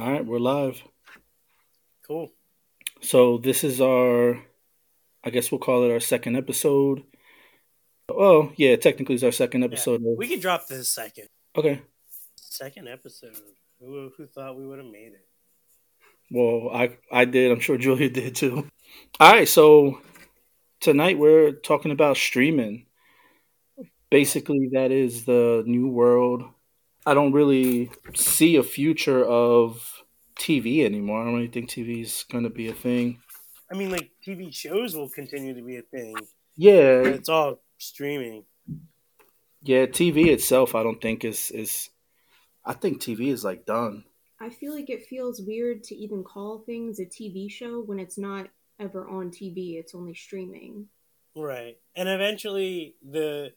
All right, we're live. Cool. So this is our, I guess we'll call it our second episode. Well, yeah, technically it's our second episode. Yeah, we can drop this second. okay. Second episode. Who, who thought we would have made it? Well, I I did. I'm sure Julia did too. All right, so tonight we're talking about streaming. Basically, that is the new world. I don't really see a future of TV anymore. I don't really think TV is going to be a thing. I mean, like TV shows will continue to be a thing, Yeah, it's all streaming. yeah. TV itself, I don't think is is. I think TV is like done. I feel like it feels weird to even call things a TV show when it's not ever on TV, it's only streaming. Right. And eventually the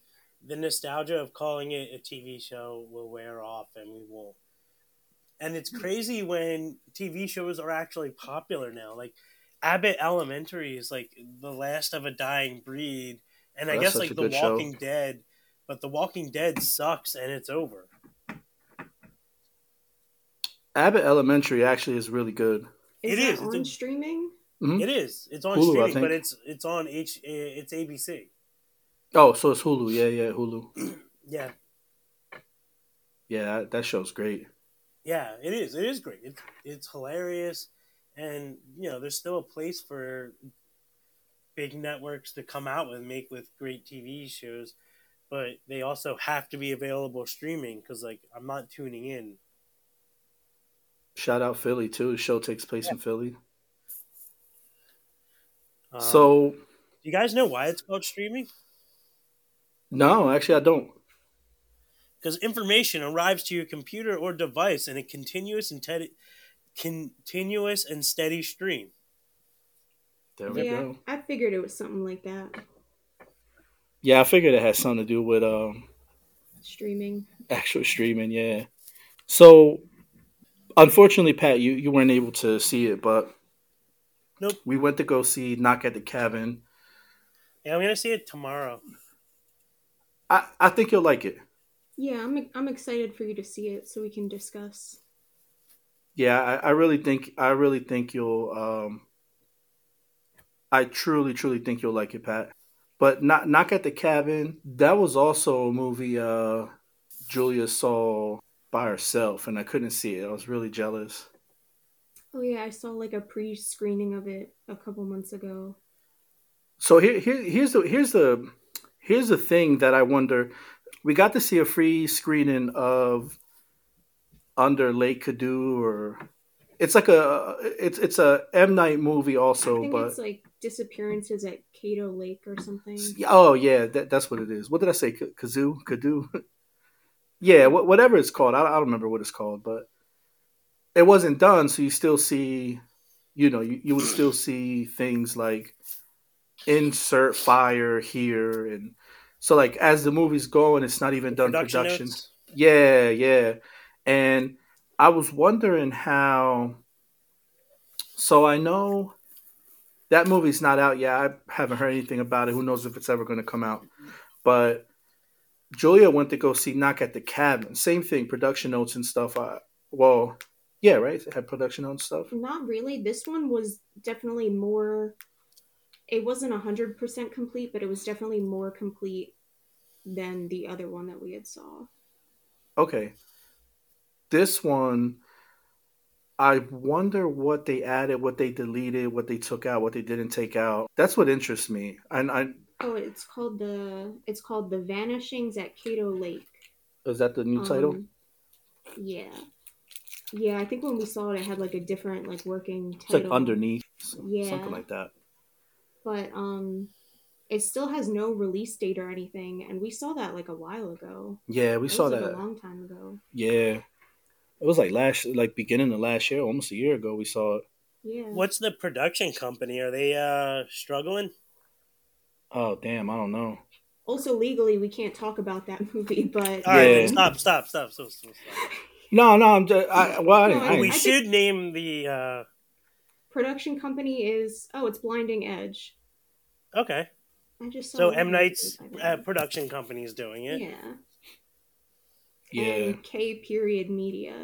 the nostalgia of calling it a TV show will wear off and we won't. And it's crazy when TV shows are actually popular now. Like Abbott Elementary is like the last of a dying breed. And I That's guess like The good show. Walking Dead, but The Walking Dead sucks and it's over. Abbott Elementary actually is really good. Is It that is, it's on a- streaming? Mhm. It is. It's on Hulu, streaming, but it's it's on H it's ABC. Oh, so it's Hulu. Yeah, yeah, Hulu. Yeah. Yeah, that, that show's great. Yeah, it is. It is great. It's it's hilarious, and you know, there's still a place for big networks to come out with make with great TV shows, but they also have to be available streaming because like I'm not tuning in. Shout out Philly too. The show takes place in Philly. Um, so do you guys know why it's called streaming? No, actually, I don't. Because information arrives to your computer or device in a continuous and te- continuous and steady stream. There we Yeah, go. I figured it was something like that. Yeah, I figured it has something to do with um Streaming. actual streaming. Yeah. So, unfortunately, Pat, you you weren't able to see it, but Nope. we went to go see Knock at the Cabin. Yeah, I'm gonna see it tomorrow. I I think you'll like it. Yeah, I'm I'm excited for you to see it so we can discuss. Yeah, I, I really think I really think you'll um I truly, truly think you'll like it, Pat. But not knock at the cabin, that was also a movie uh Julia saw by herself and I couldn't see it. I was really jealous. Oh yeah, I saw like a pre-screening of it a couple months ago. So here, here here's the here's the here's the thing that I wonder. We got to see a free screening of Under Lake Cadu or it's like a it's it's a M Night movie I also, think but it's like disappearances at Caddo Lake or something. Oh yeah, that, that's what it is. What did I say? Kazoo, Kadu. yeah, wh- whatever it's called. I, I don't remember what it's called, but it wasn't done. So you still see, you know, you, you would still see things like insert fire here, and so like as the movie's going, it's not even done production. notes? Yeah, yeah. And I was wondering how. So I know that movie's not out yet. I haven't heard anything about it. Who knows if it's ever going to come out? But Julia went to go see Knock at the Cabin. Same thing, production notes and stuff. I, well, yeah, right. It had production notes stuff. Not really. This one was definitely more. It wasn't hundred percent complete, but it was definitely more complete than the other one that we had saw. Okay. This one, I wonder what they added, what they deleted, what they took out, what they didn't take out. That's what interests me. And I Oh, it's called the it's called the Vanishings at Caddo Lake. is that the new title? Um, Yeah, yeah. I think when we saw it, it had like a different like working It's like underneath, Yeah. something like that. But um, it still has no release date or anything, and we saw that like a while ago. Yeah, we It saw was, like, that. a long time ago. Yeah, it was like last, like beginning of last year, almost a year ago. We saw it. Yeah. What's the production company? Are they uh struggling? Oh damn, I don't know. Also, legally, we can't talk about that movie, but All right, Yeah. then stop, stop, stop, stop, stop, stop. No, no, I'm just. I, well, I, No, I, I- We I should name the. uh production company is oh, it's Blinding Edge. Okay, I just so M movie Night's uh, production company is doing it. Yeah. yeah, And K period media.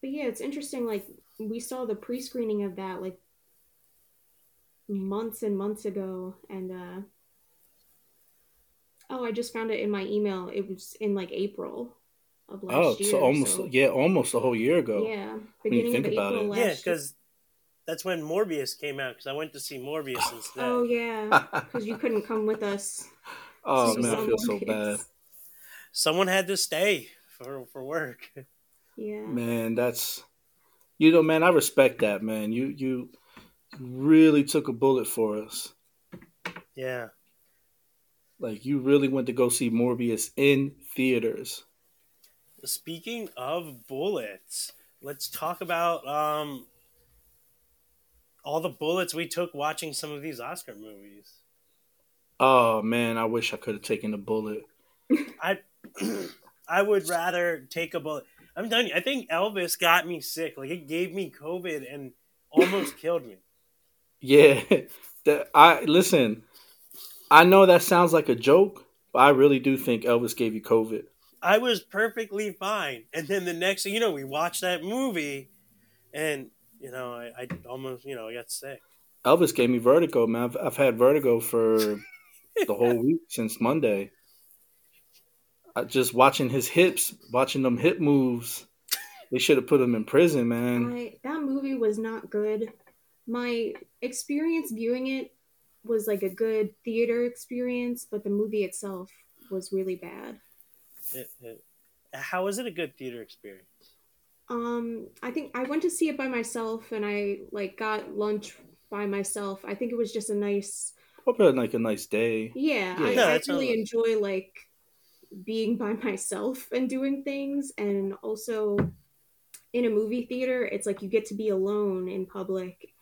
But yeah, it's interesting. Like we saw the pre-screening of that like months and months ago, and uh oh, I just found it in my email. It was in like April of last Oh, year. Oh, so almost so- yeah, almost a whole year ago. yeah, you beginning think of about April it. last Yeah, because that's when Morbius came out. Because I went to see Morbius instead. Oh yeah, because you couldn't come with us. oh to man, I feel so bad. Someone had to stay for for work. Yeah. Man, that's you know, man, I respect that, man. You you really took a bullet for us. Yeah. Like you really went to go see Morbius in theaters. Speaking of bullets, let's talk about um all the bullets we took watching some of these Oscar movies. Oh man, I wish I could have taken a bullet. I I would rather take a bullet. I'm you, I think Elvis got me sick. Like it gave me COVID and almost killed me. Yeah, that I listen. I know that sounds like a joke, but I really do think Elvis gave you COVID. I was perfectly fine. And then the next thing you know, we watched that movie and you know, I, I almost you know, I got sick. Elvis gave me vertigo, man. I've, I've had vertigo for the whole week since Monday. I, just watching his hips, watching them hip moves. They should have put him in prison, man. I, that movie was not good. My experience viewing it was like a good theater experience, but the movie itself was really bad. It, it, how was it a good theater experience? Um, I think I went to see it by myself, and I like got lunch by myself. I think it was just a nice, Hope you had like a nice day. yeah. Yeah. I, No, I that really sounds- enjoy like being by myself and doing things, and also in a movie theater, it's like you get to be alone in public,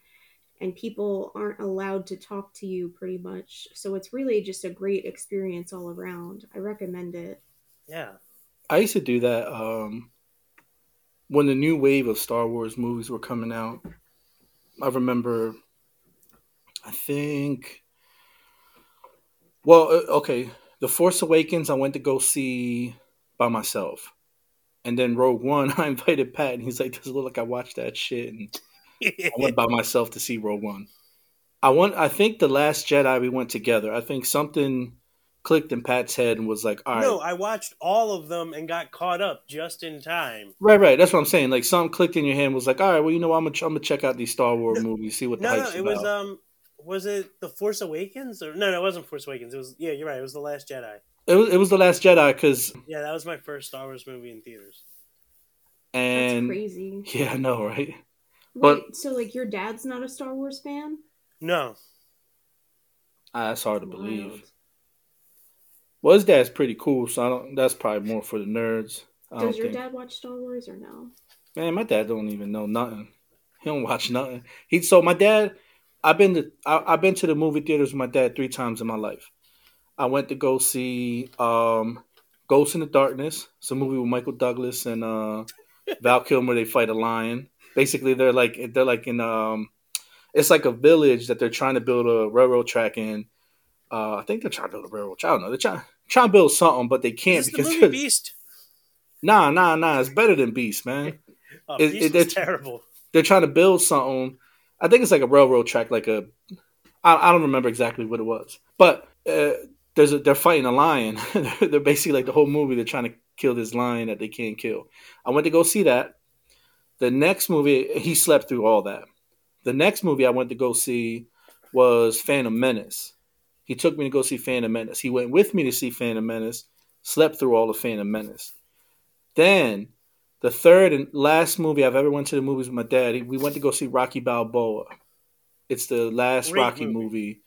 and people aren't allowed to talk to you pretty much. So it's really just a great experience all around. I recommend it. Yeah. I used to do that um, when the new wave of Star Wars movies were coming out. I remember, I think, well, uh, okay, The Force Awakens, I went to go see by myself. And then Rogue One, I invited Pat, and he's like, "Does it look like I watched that shit?" And I went by myself to see Rogue One. I want. I think the Last Jedi we went together. I think something clicked in Pat's head and was like, "All right, No, I watched all of them and got caught up just in time. Right, right. That's what I'm saying. Like something clicked in your hand was like, all right, well, you know, I'm gonna, I'm gonna check out these Star Wars movies, see what the No, no, it about. was um was it The Force Awakens or no, no, it wasn't Force Awakens. It was yeah, you're right. It was The Last Jedi. it was, it was the Last Jedi, because Yeah, that was my first Star Wars movie in theaters. That's and crazy. yeah, I know, right? Wait, But- so like your dad's not a Star Wars fan? No, Ah, that's hard to Wild. believe. Well, his dad's pretty cool, so I don't. That's probably more for the nerds. I Does your think. dad watch Star Wars or no? Man, my dad don't even know nothing. He don't watch nothing. He so my dad. I've been to I, I've been to the movie theaters with my dad three times in my life. I went to go see um, Ghost in the Darkness. It's a movie with Michael Douglas and uh, Val Kilmer. They fight a lion. Basically, they're like they're like in um, it's like a village that they're trying to build a railroad track in. Uh, I think they're trying to build a railroad track. I don't know. They're trying trying to build something, but they can't the because movie Beast? nah, nah, nah. It's better than Beast, man Oh, It- Beast it- it's- terrible. they're trying to build something. I think it's like a railroad track, like a. I, I don't remember exactly what it was, but uh, there's a, they're fighting a lion. they're basically like the whole movie. They're trying to kill this lion that they can't kill. I went to go see that. The next movie, he slept through all that. The next movie I went to go see was Phantom Menace. He took me to go see Phantom Menace. He went with me to see Phantom Menace. Slept through all of Phantom Menace. Then the third and last movie I've ever went to the movies with my dad. We went to go see Rocky Balboa. It's the last Great Rocky movie. movie.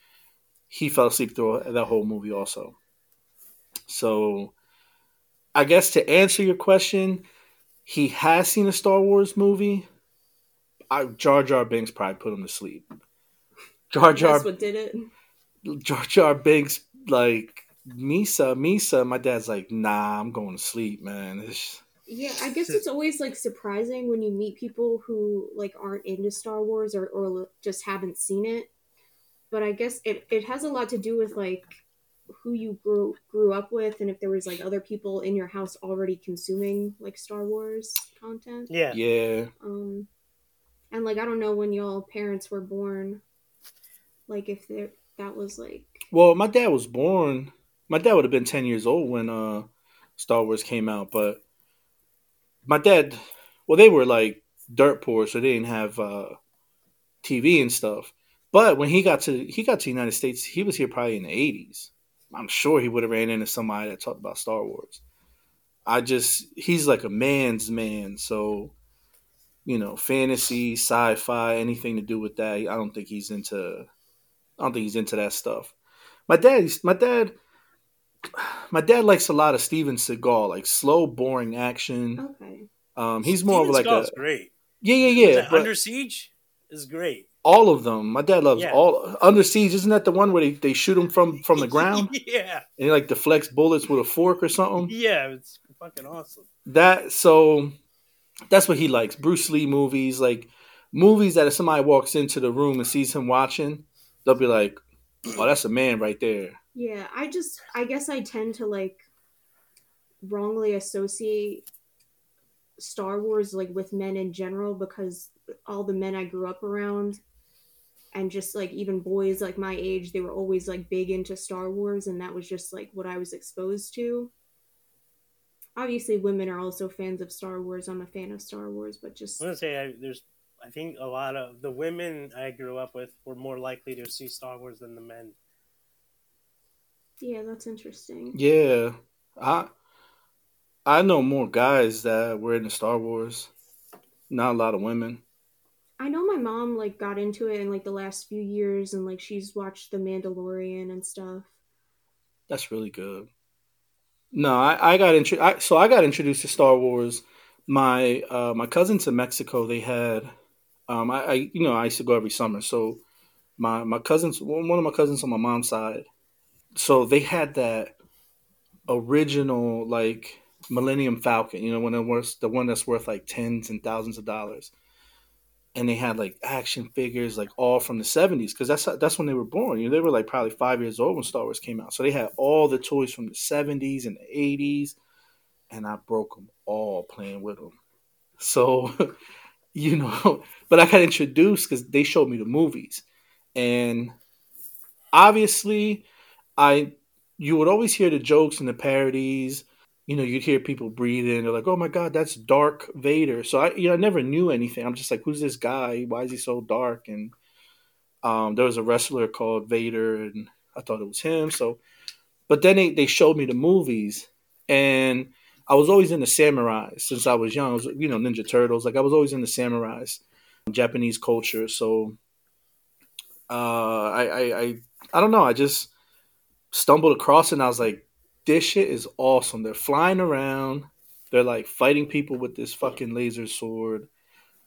He fell asleep through that whole movie also. So, I guess to answer your question, he has seen a Star Wars movie. I, Jar Jar Binks probably put him to sleep. Jar Jar That's what did it. Jar Jar Binks like Misa Misa. My dad's like, nah, I'm going to sleep, man. It's, Yeah, I guess it's always like surprising when you meet people who like aren't into Star Wars or, or just haven't seen it. But I guess it, it has a lot to do with like who you grew grew up with and if there was like other people in your house already consuming like Star Wars content. Yeah. Yeah. Um and like I don't know when y'all parents were born. Like if there that was like Well, my dad was born. My dad would have been ten years old when uh, Star Wars came out, but my dad, well, they were like dirt poor, so they didn't have uh, TV and stuff. But when he got to he got to the United States, he was here probably in the eighties. I'm sure he would have ran into somebody that talked about Star Wars. I just he's like a man's man, so you know, fantasy, sci-fi, anything to do with that. I don't think he's into. I don't think he's into that stuff. My dad, my dad, my dad likes a lot of Steven Seagal, like slow, boring action. okay. Um, he's more Steven of like Seagal's a great. yeah, yeah, yeah. But Under Siege is great. all of them. My dad loves Yeah. all Under Siege. Isn't that the one where they, they shoot him from from the ground yeah. and he like deflects bullets with a fork or something? Yeah, it's fucking awesome. That so that's what he likes. Bruce Lee movies, like movies that if somebody walks into the room and sees him watching, they'll be like, "Oh, that's a man right there." Yeah, I just I guess I tend to like wrongly associate Star Wars like with men in general because all the men I grew up around and just like even boys like my age they were always like big into Star Wars and that was just like what I was exposed to. Obviously women are also fans of Star Wars. I'm a fan of Star Wars, but just I'm gonna say I, there's. I think a lot of the women I grew up with were more likely to see Star Wars than the men. yeah, that's interesting. Yeah, I I know more guys that were into Star Wars. Not a lot of women. I know my mom like got into it in like the last few years and like she's watched The Mandalorian and stuff. That's really good. No, I, I got intro- I, so I got introduced to Star Wars. My uh, my cousins in Mexico, they had, um, I, I you know I used to go every summer. So my my cousins, one of my cousins on my mom's side, so they had that original like Millennium Falcon, you know, when it was the one that's worth like tens and thousands of dollars, and they had like action figures like all from the seventies because that's that's when they were born. You know, they were like probably five years old when Star Wars came out, so they had all the toys from the seventies and the eighties, and I broke them all playing with them. So, you know, but I got introduced because they showed me the movies, and obviously, I you would always hear the jokes and the parodies. You know, you'd hear people breathing. They're like, "Oh my God, that's Dark Vader." So I, you know, I never knew anything. I'm just like, "Who's this guy? Why is he so dark?" And um, there was a wrestler called Vader, and I thought it was him. So, but then they, they showed me the movies, and I was always into samurais since I was young. I was, you know, Ninja Turtles. Like I was always into samurais, Japanese culture. So, uh, I, I, I, I don't know. I just stumbled across it, and I was like, "This shit is awesome." They're flying around. They're like fighting people with this fucking laser sword.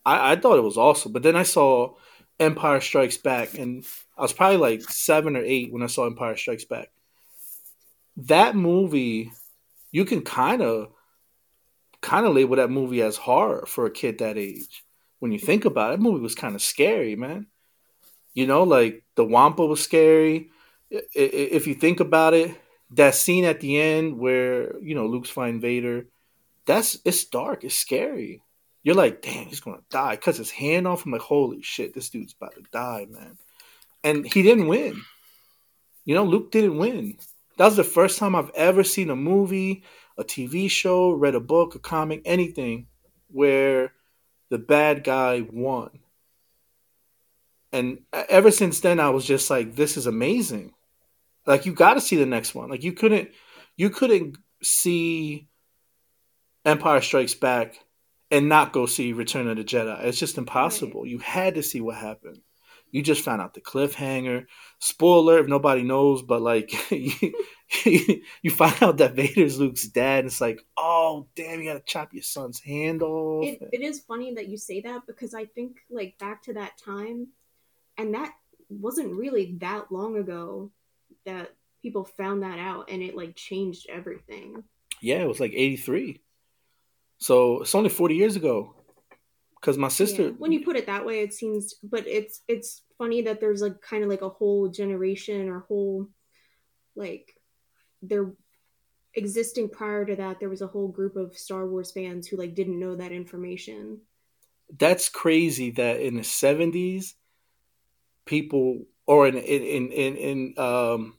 I, I thought it was awesome, but then I saw Empire Strikes Back, and I was probably like seven or eight when I saw Empire Strikes Back. That movie, you can kind of, kind of label that movie as horror for a kid that age. When you think about it, that movie was kind of scary, man. You know, like the Wampa was scary. If you think about it, that scene at the end where you know Luke's fighting Vader, that's it's dark, it's scary. You're like, damn, he's gonna die. Cuts his hand off. I'm like, holy shit, this dude's about to die, man. And he didn't win. You know, Luke didn't win. That was the first time I've ever seen a movie, a TV show, read a book, a comic, anything where the bad guy won. And ever since then, I was just like, this is amazing. Like, you got to see the next one. Like, you couldn't, you couldn't see Empire Strikes Back and not go see Return of the Jedi. It's just impossible. You had to see what happened. You just found out the cliffhanger. Spoiler if nobody knows, but like you, you find out that Vader's Luke's dad. And it's like, oh damn, you gotta chop your son's hand off. It, it is funny that you say that because I think like back to that time, and that wasn't really that long ago that people found that out, and it like changed everything. yeah, it was like eighty three. So it's only forty years ago. Because my sister, Yeah. When you put it that way, it seems, but it's it's funny that there's like kind of like a whole generation or whole like there existing prior to that there was a whole group of Star Wars fans who like didn't know that information. That's crazy that in the 70s people or in in in in, um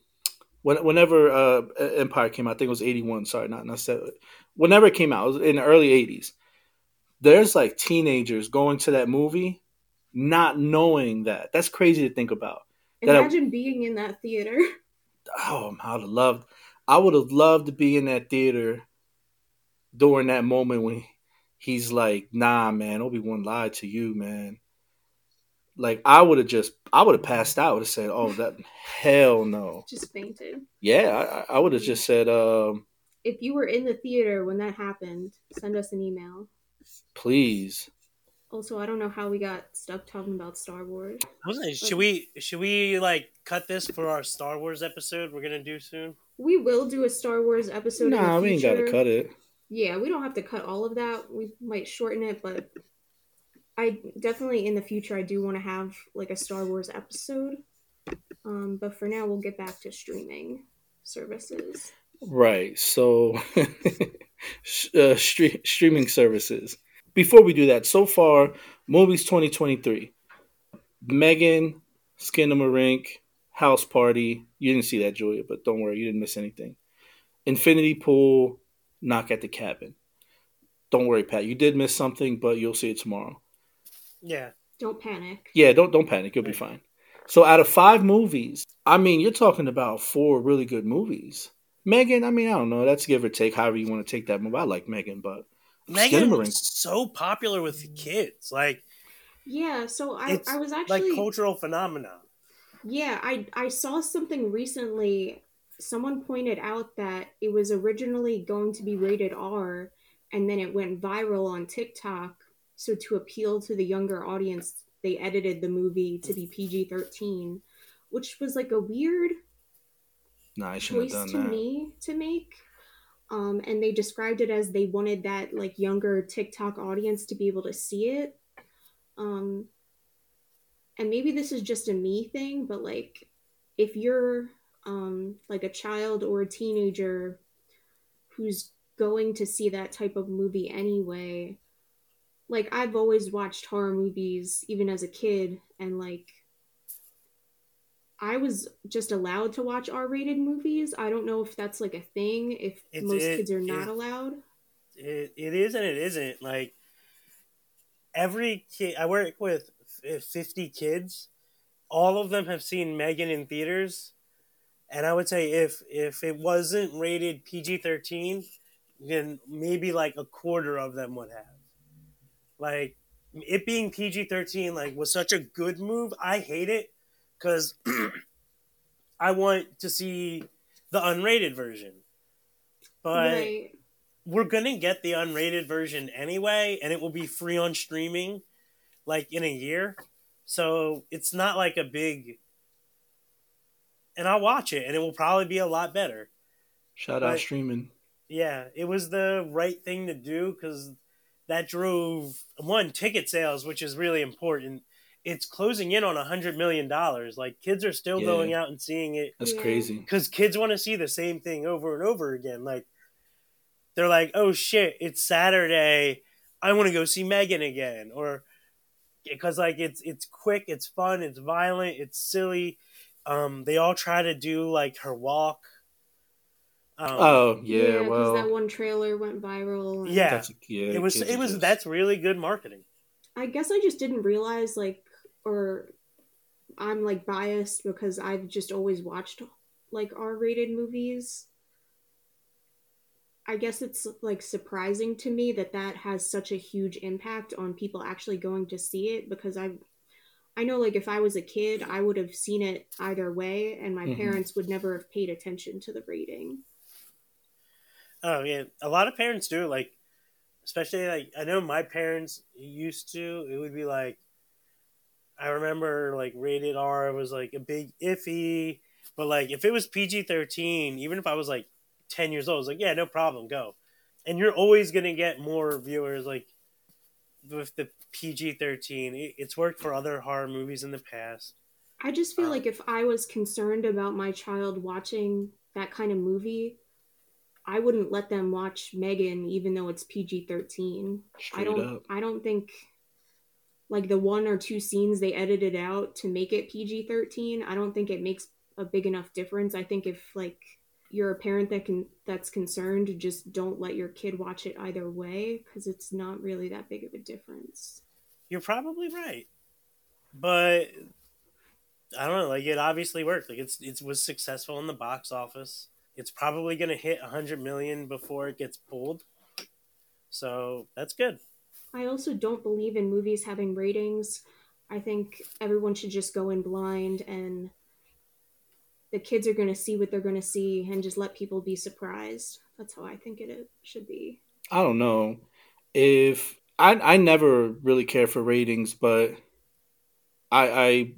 when, whenever uh Empire came out, I think it was 81, sorry, not not seven. Whenever it came out, it was in the early 80s. There's like teenagers going to that movie not knowing that. That's crazy to think about. Imagine being in that theater. oh, I would have loved. I would have loved to be in that theater during that moment when he's like, "Nah, man, Obi Wan lied to you, man." Like I would have just, I would have passed out. Would have said, "Oh, that hell no." Just fainted. Yeah, I, I would have just said, um, If you were in the theater when that happened, send us an email. "Please." Also, I don't know how we got stuck talking about Star Wars. I was like, should we should we like cut this for our Star Wars episode we're gonna do soon? We will do a Star Wars episode. No, Nah, we ain't gotta cut it. Yeah, we don't have to cut all of that. We might shorten it, but I definitely in the future I do want to have like a Star Wars episode. Um, but for now, we'll get back to streaming services. Right. So, uh, stre- streaming services. Before we do that, so far, movies 2023. Megan, Skinamarink, House Party. You didn't see that, Julia, but don't worry, you didn't miss anything. Infinity Pool, Knock at the Cabin. Don't worry, Pat. You did miss something, but you'll see it tomorrow. Yeah. Don't panic. Yeah, don't don't panic. You'll be fine. So out of five movies, I mean, you're talking about four really good movies. Megan, I mean, I don't know. That's give or take. However you want to take that movie. I like Megan, but Megan Skinamarink. was so popular with the kids, like Yeah, so I, it's I was like actually cultural phenomenon. Yeah, I I saw something recently. Someone pointed out that it was originally going to be rated R and then it went viral on TikTok. So to appeal to the younger audience, they edited the movie to be PG-13, which was like a weird nah, I choice to that. me to make. Um, and they described it as they wanted that like younger TikTok audience to be able to see it. Um, and maybe this is just a me thing, but like if you're um, like a child or a teenager who's going to see that type of movie anyway, like I've always watched horror movies even as a kid, and like I was just allowed to watch R-rated movies. I don't know if that's like a thing. If It's- most it- kids are not it- allowed. It, it is and it isn't. Like every kid, I work with fifty kids. All of them have seen Megan in theaters, and I would say if if it wasn't rated PG thirteen, then maybe like a quarter of them would have. Like it being PG thirteen, like was such a good move. I hate it because I want to see the unrated version, but right. we're gonna get the unrated version anyway, and it will be free on streaming, like in a year. So it's not like a big. And I'll watch it, and it will probably be a lot better. Shout out streaming. Yeah, it was the right thing to do because that drove one ticket sales, which is really important. It's closing in on a hundred million dollars. Like kids are still Yeah. going out and seeing it That's Yeah. crazy. because kids want to see the same thing over and over again. Like they're like, "Oh shit, it's Saturday. I want to go see Megan again," or because like it's it's quick, it's fun, it's violent, it's silly. Um, they all try to do like her walk. Um, Oh yeah, because well, that one trailer went viral. and- Yeah. that's yeah. it was it was just- that's really good marketing. I guess I just didn't realize like or I'm like biased because I've just always watched like R-rated movies. I guess it's like surprising to me that that has such a huge impact on people actually going to see it because I I know like if I was a kid, I would have seen it either way and my Mhm. parents would never have paid attention to the rating. Oh yeah, a lot of parents do like, especially like I know my parents used to. It would be like, I remember like rated R was like a big iffy, but like if it was PG thirteen, even if I was like ten years old, I was like, yeah, no problem, go. And you're always gonna get more viewers like with the PG thirteen. It, it's worked for other horror movies in the past. I just feel Um, like if I was concerned about my child watching that kind of movie, I wouldn't let them watch Megan even though it's PG thirteen. I don't up. I don't think like the one or two scenes they edited out to make it PG thirteen, I don't think it makes a big enough difference. I think if like you're a parent that can that's concerned, just don't let your kid watch it either way because it's not really that big of a difference. You're probably right, but I don't know. Like it obviously worked. Like it's it was successful in the box office. It's probably going to hit 100 million before it gets pulled. So that's good. I also don't believe in movies having ratings. I think everyone should just go in blind and the kids are going to see what they're going to see and just let people be surprised. That's how I think it should be. I don't know if I I never really care for ratings, but I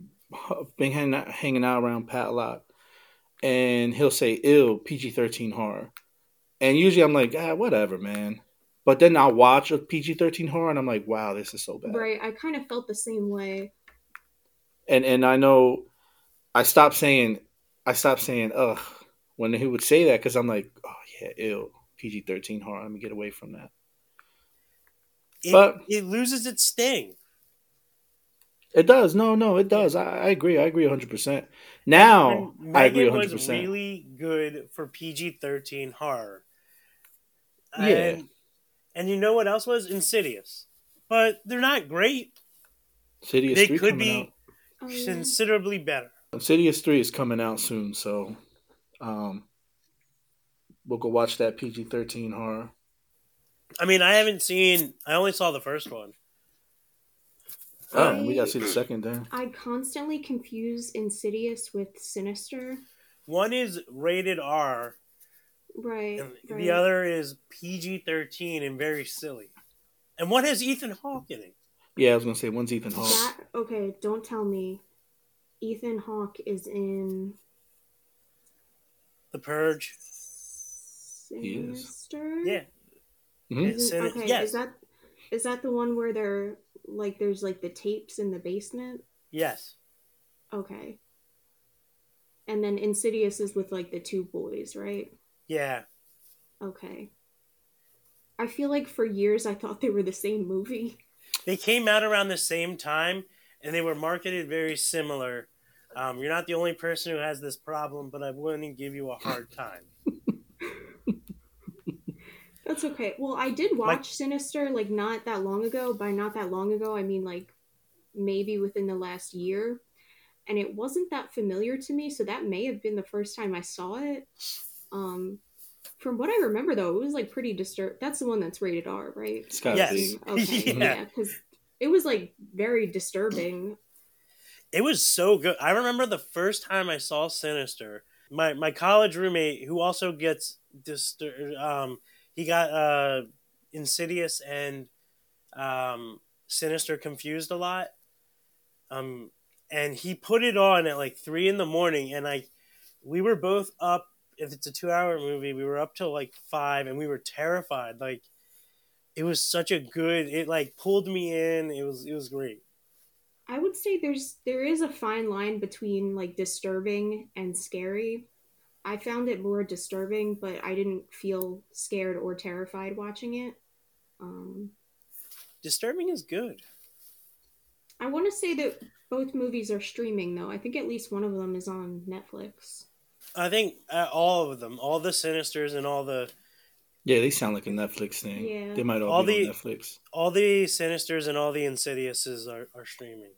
I've been hanging out, hanging out around Pat a lot, and he'll say "ill PG thirteen horror," and usually I'm like, ah, whatever, man. But then I'll watch a PG thirteen horror, and I'm like, wow, this is so bad. Right. I kind of felt the same way. And and I know I stopped saying I stopped saying ugh when he would say that because I'm like, oh yeah, ill PG thirteen horror. Let me get away from that. It, But- it loses its sting. It does. No, no, it does. I, I agree. I agree 100%. Now, And I agree Megan 100%. was really good for PG 13 horror. Yeah. And, and you know what else was? Insidious. But they're not great. Insidious they 3 could be out. Considerably better. Insidious 3 is coming out soon, so um, we'll go watch that PG 13 horror. I mean, I haven't seen, I only saw the first one. Oh, I- we got to see the second then. I constantly confuse Insidious with Sinister. One is rated R, Right. and right. the other is PG 13 and very silly. And one has Ethan Hawke in it. Yeah, I was going to say, one's Ethan Hawke. That okay, don't tell me. Ethan Hawke is in The Purge. He is. Sinister. Yeah. Mhm. It's Isn't- okay, yes. is that is that the one where they're like there's like the tapes in the basement? Yes. Okay. And then Insidious is with like the two boys, right? Yeah. Okay. I feel like for years I thought they were the same movie. They came out around the same time, and they were marketed very similar. Um, you're not the only person who has this problem, but I wouldn't give you a hard time. That's okay. Well, I did watch Sinister like not that long ago. By not that long ago, I mean like maybe within the last year. And it wasn't that familiar to me, so that may have been the first time I saw it. Um from what I remember though, it was like pretty disturbed. That's the one that's rated R, right? It's got Yes. Okay. Yeah. yeah, cuz it was like very disturbing. It was so good. I remember the first time I saw Sinister. My my college roommate, who also gets disturbed, um, he got uh, Insidious and um, Sinister confused a lot. Um, and he put it on at like three in the morning, and I, we were both up. If it's a two-hour movie, we were up till like five, and we were terrified. Like, it was such a good. It like pulled me in. It was it was great. I would say there's there is a fine line between like disturbing and scary. I found it more disturbing, but I didn't feel scared or terrified watching it. Um, Disturbing is good. I want to say that both movies are streaming though. I think at least one of them is on Netflix. I think uh, all of them, all the Sinisters and all the Yeah, they sound like a Netflix thing. Yeah. They might all, All be the- on Netflix. all the Sinisters and all the Insidiouses are, are streaming.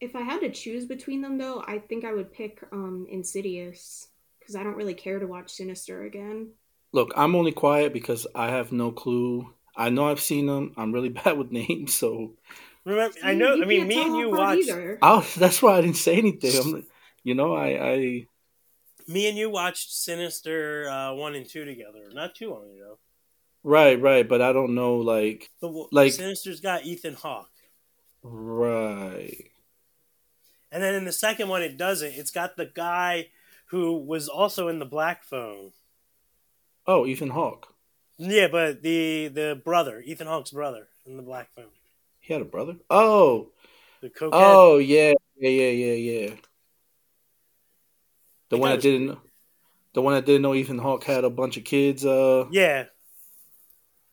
If I had to choose between them though, I think I would pick um, Insidious because I don't really care to watch Sinister again. Look, I'm only quiet because I have no clue. I know I've seen them. I'm really bad with names, so Remember, I know. I mean, me and you apart watched. either. I, that's why I didn't say anything. You know, I, I Me and you watched Sinister uh, one and two together, not too long ago. right, right, but I don't know, like, The Like- Sinister's got Ethan Hawke, right. and then in the second one, it doesn't. It's got the guy who was also in the Black Phone. Oh, Ethan Hawke. Yeah, but the the brother, Ethan Hawke's brother, in the Black Phone, He had a brother. Oh, the oh, yeah, yeah, yeah, yeah, yeah. The one that didn't, the one that didn't know Ethan Hawke had a bunch of kids. Uh, yeah,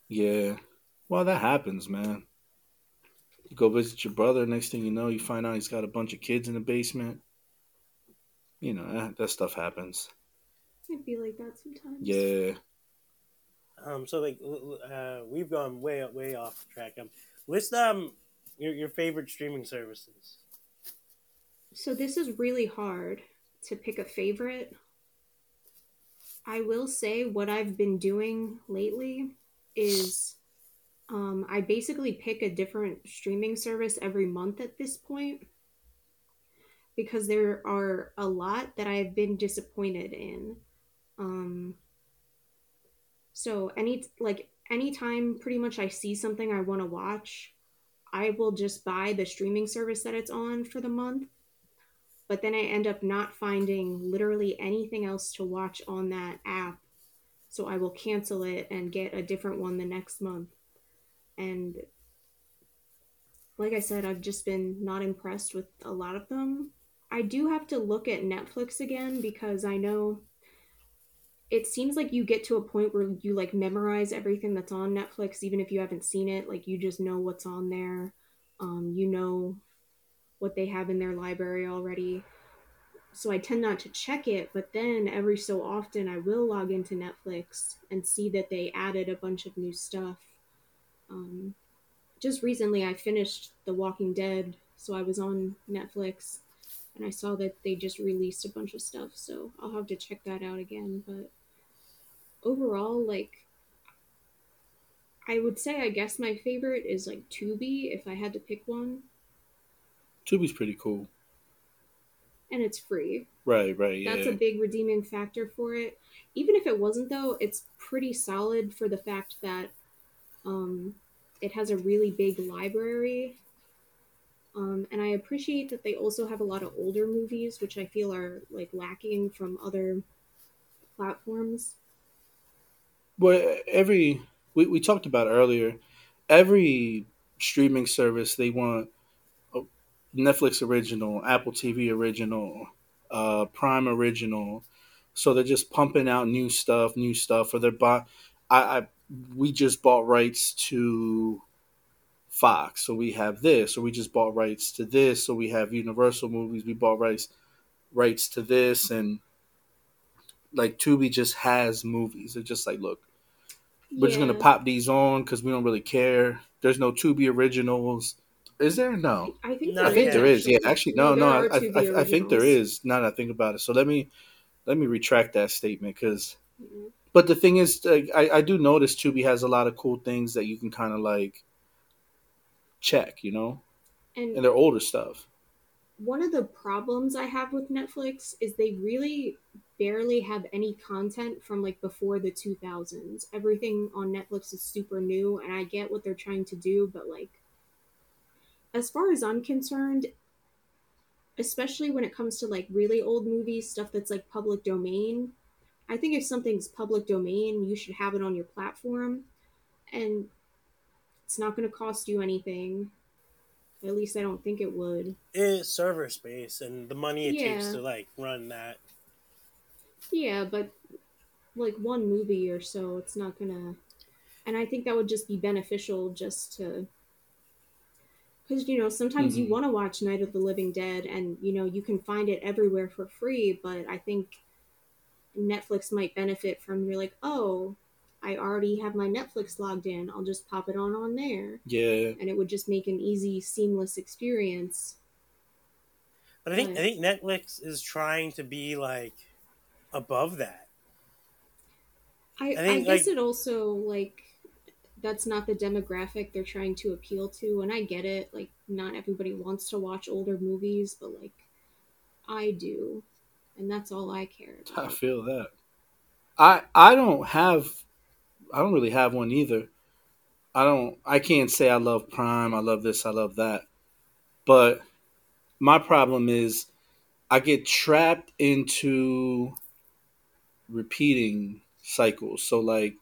yeah. Well, that happens, man. You go visit your brother. Next thing you know, you find out he's got a bunch of kids in the basement. You know that, that stuff happens. I feel like that sometimes. Yeah. Um. So like, uh, we've gone way way off track. Um, list um your your favorite streaming services. So this is really hard to pick a favorite. I will say what I've been doing lately is um, I basically pick a different streaming service every month at this point because there are a lot that I've been disappointed in. Um, so any like anytime pretty much I see something I want to watch, I will just buy the streaming service that it's on for the month. But then I end up not finding literally anything else to watch on that app. So I will cancel it and get a different one the next month and like I said, I've just been not impressed with a lot of them. I do have to look at Netflix again because I know it seems like you get to a point where you like memorize everything that's on Netflix, even if you haven't seen it. Like you just know what's on there. Um, you know what they have in their library already. So I tend not to check it, but then every so often I will log into Netflix and see that they added a bunch of new stuff um, just recently, I finished The Walking Dead, so I was on Netflix, and I saw that they just released a bunch of stuff. So I'll have to check that out again. But overall, like, I would say, I guess my favorite is like Tubi, if I had to pick one. Tubi's pretty cool. And it's free. Right, right, yeah. That's a big redeeming factor for it. Even if it wasn't, though, it's pretty solid for the fact that um, it has a really big library. Um, and I appreciate that they also have a lot of older movies, which I feel are like lacking from other platforms. Well, every we, we talked about earlier, every streaming service they want Netflix original, Apple TV original, uh, Prime original. So they're just pumping out new stuff, new stuff, or they're buy. I, I we just bought rights to Fox, so we have this, or we just bought rights to this, so we have Universal movies. We bought rights rights to this, and like Tubi just has movies. They're just like, look, we're yeah. just gonna pop these on because we don't really care. There's no Tubi originals. Is there? No. I think, no, I think there is. Yeah, actually, no, no. I, I, I, think there is. Now that I think about it, so let me let me retract that statement because mm-hmm. But the thing is, I, I do notice Tubi has a lot of cool things that you can kind of like check, you know, and, and their older stuff. One of the problems I have with Netflix is they really barely have any content from like before the 2000s. Everything on Netflix is super new, and I get what they're trying to do, but like, as far as I'm concerned, especially when it comes to like really old movies, stuff that's like public domain, I think if something's public domain, you should have it on your platform, and it's not going to cost you anything. At least I don't think it would. It's server space and the money it yeah. takes to like run that. Yeah, but like one movie or so, it's not gonna. And I think that would just be beneficial just to. Because, you know, sometimes mm-hmm. you want to watch Night of the Living Dead and, you know, you can find it everywhere for free, but I think Netflix might benefit from you're like, oh, I already have my Netflix logged in. I'll just pop it on on there. Yeah. And it would just make an easy, seamless experience. But I think but, I think Netflix is trying to be like above that. I, I, think, I guess like, it also like that's not the demographic they're trying to appeal to, and I get it. Like, not everybody wants to watch older movies, but like, I do and that's all I care about. I feel that. I I don't have I don't really have one either. I don't I can't say I love Prime, I love this, I love that. But my problem is I get trapped into repeating cycles. So like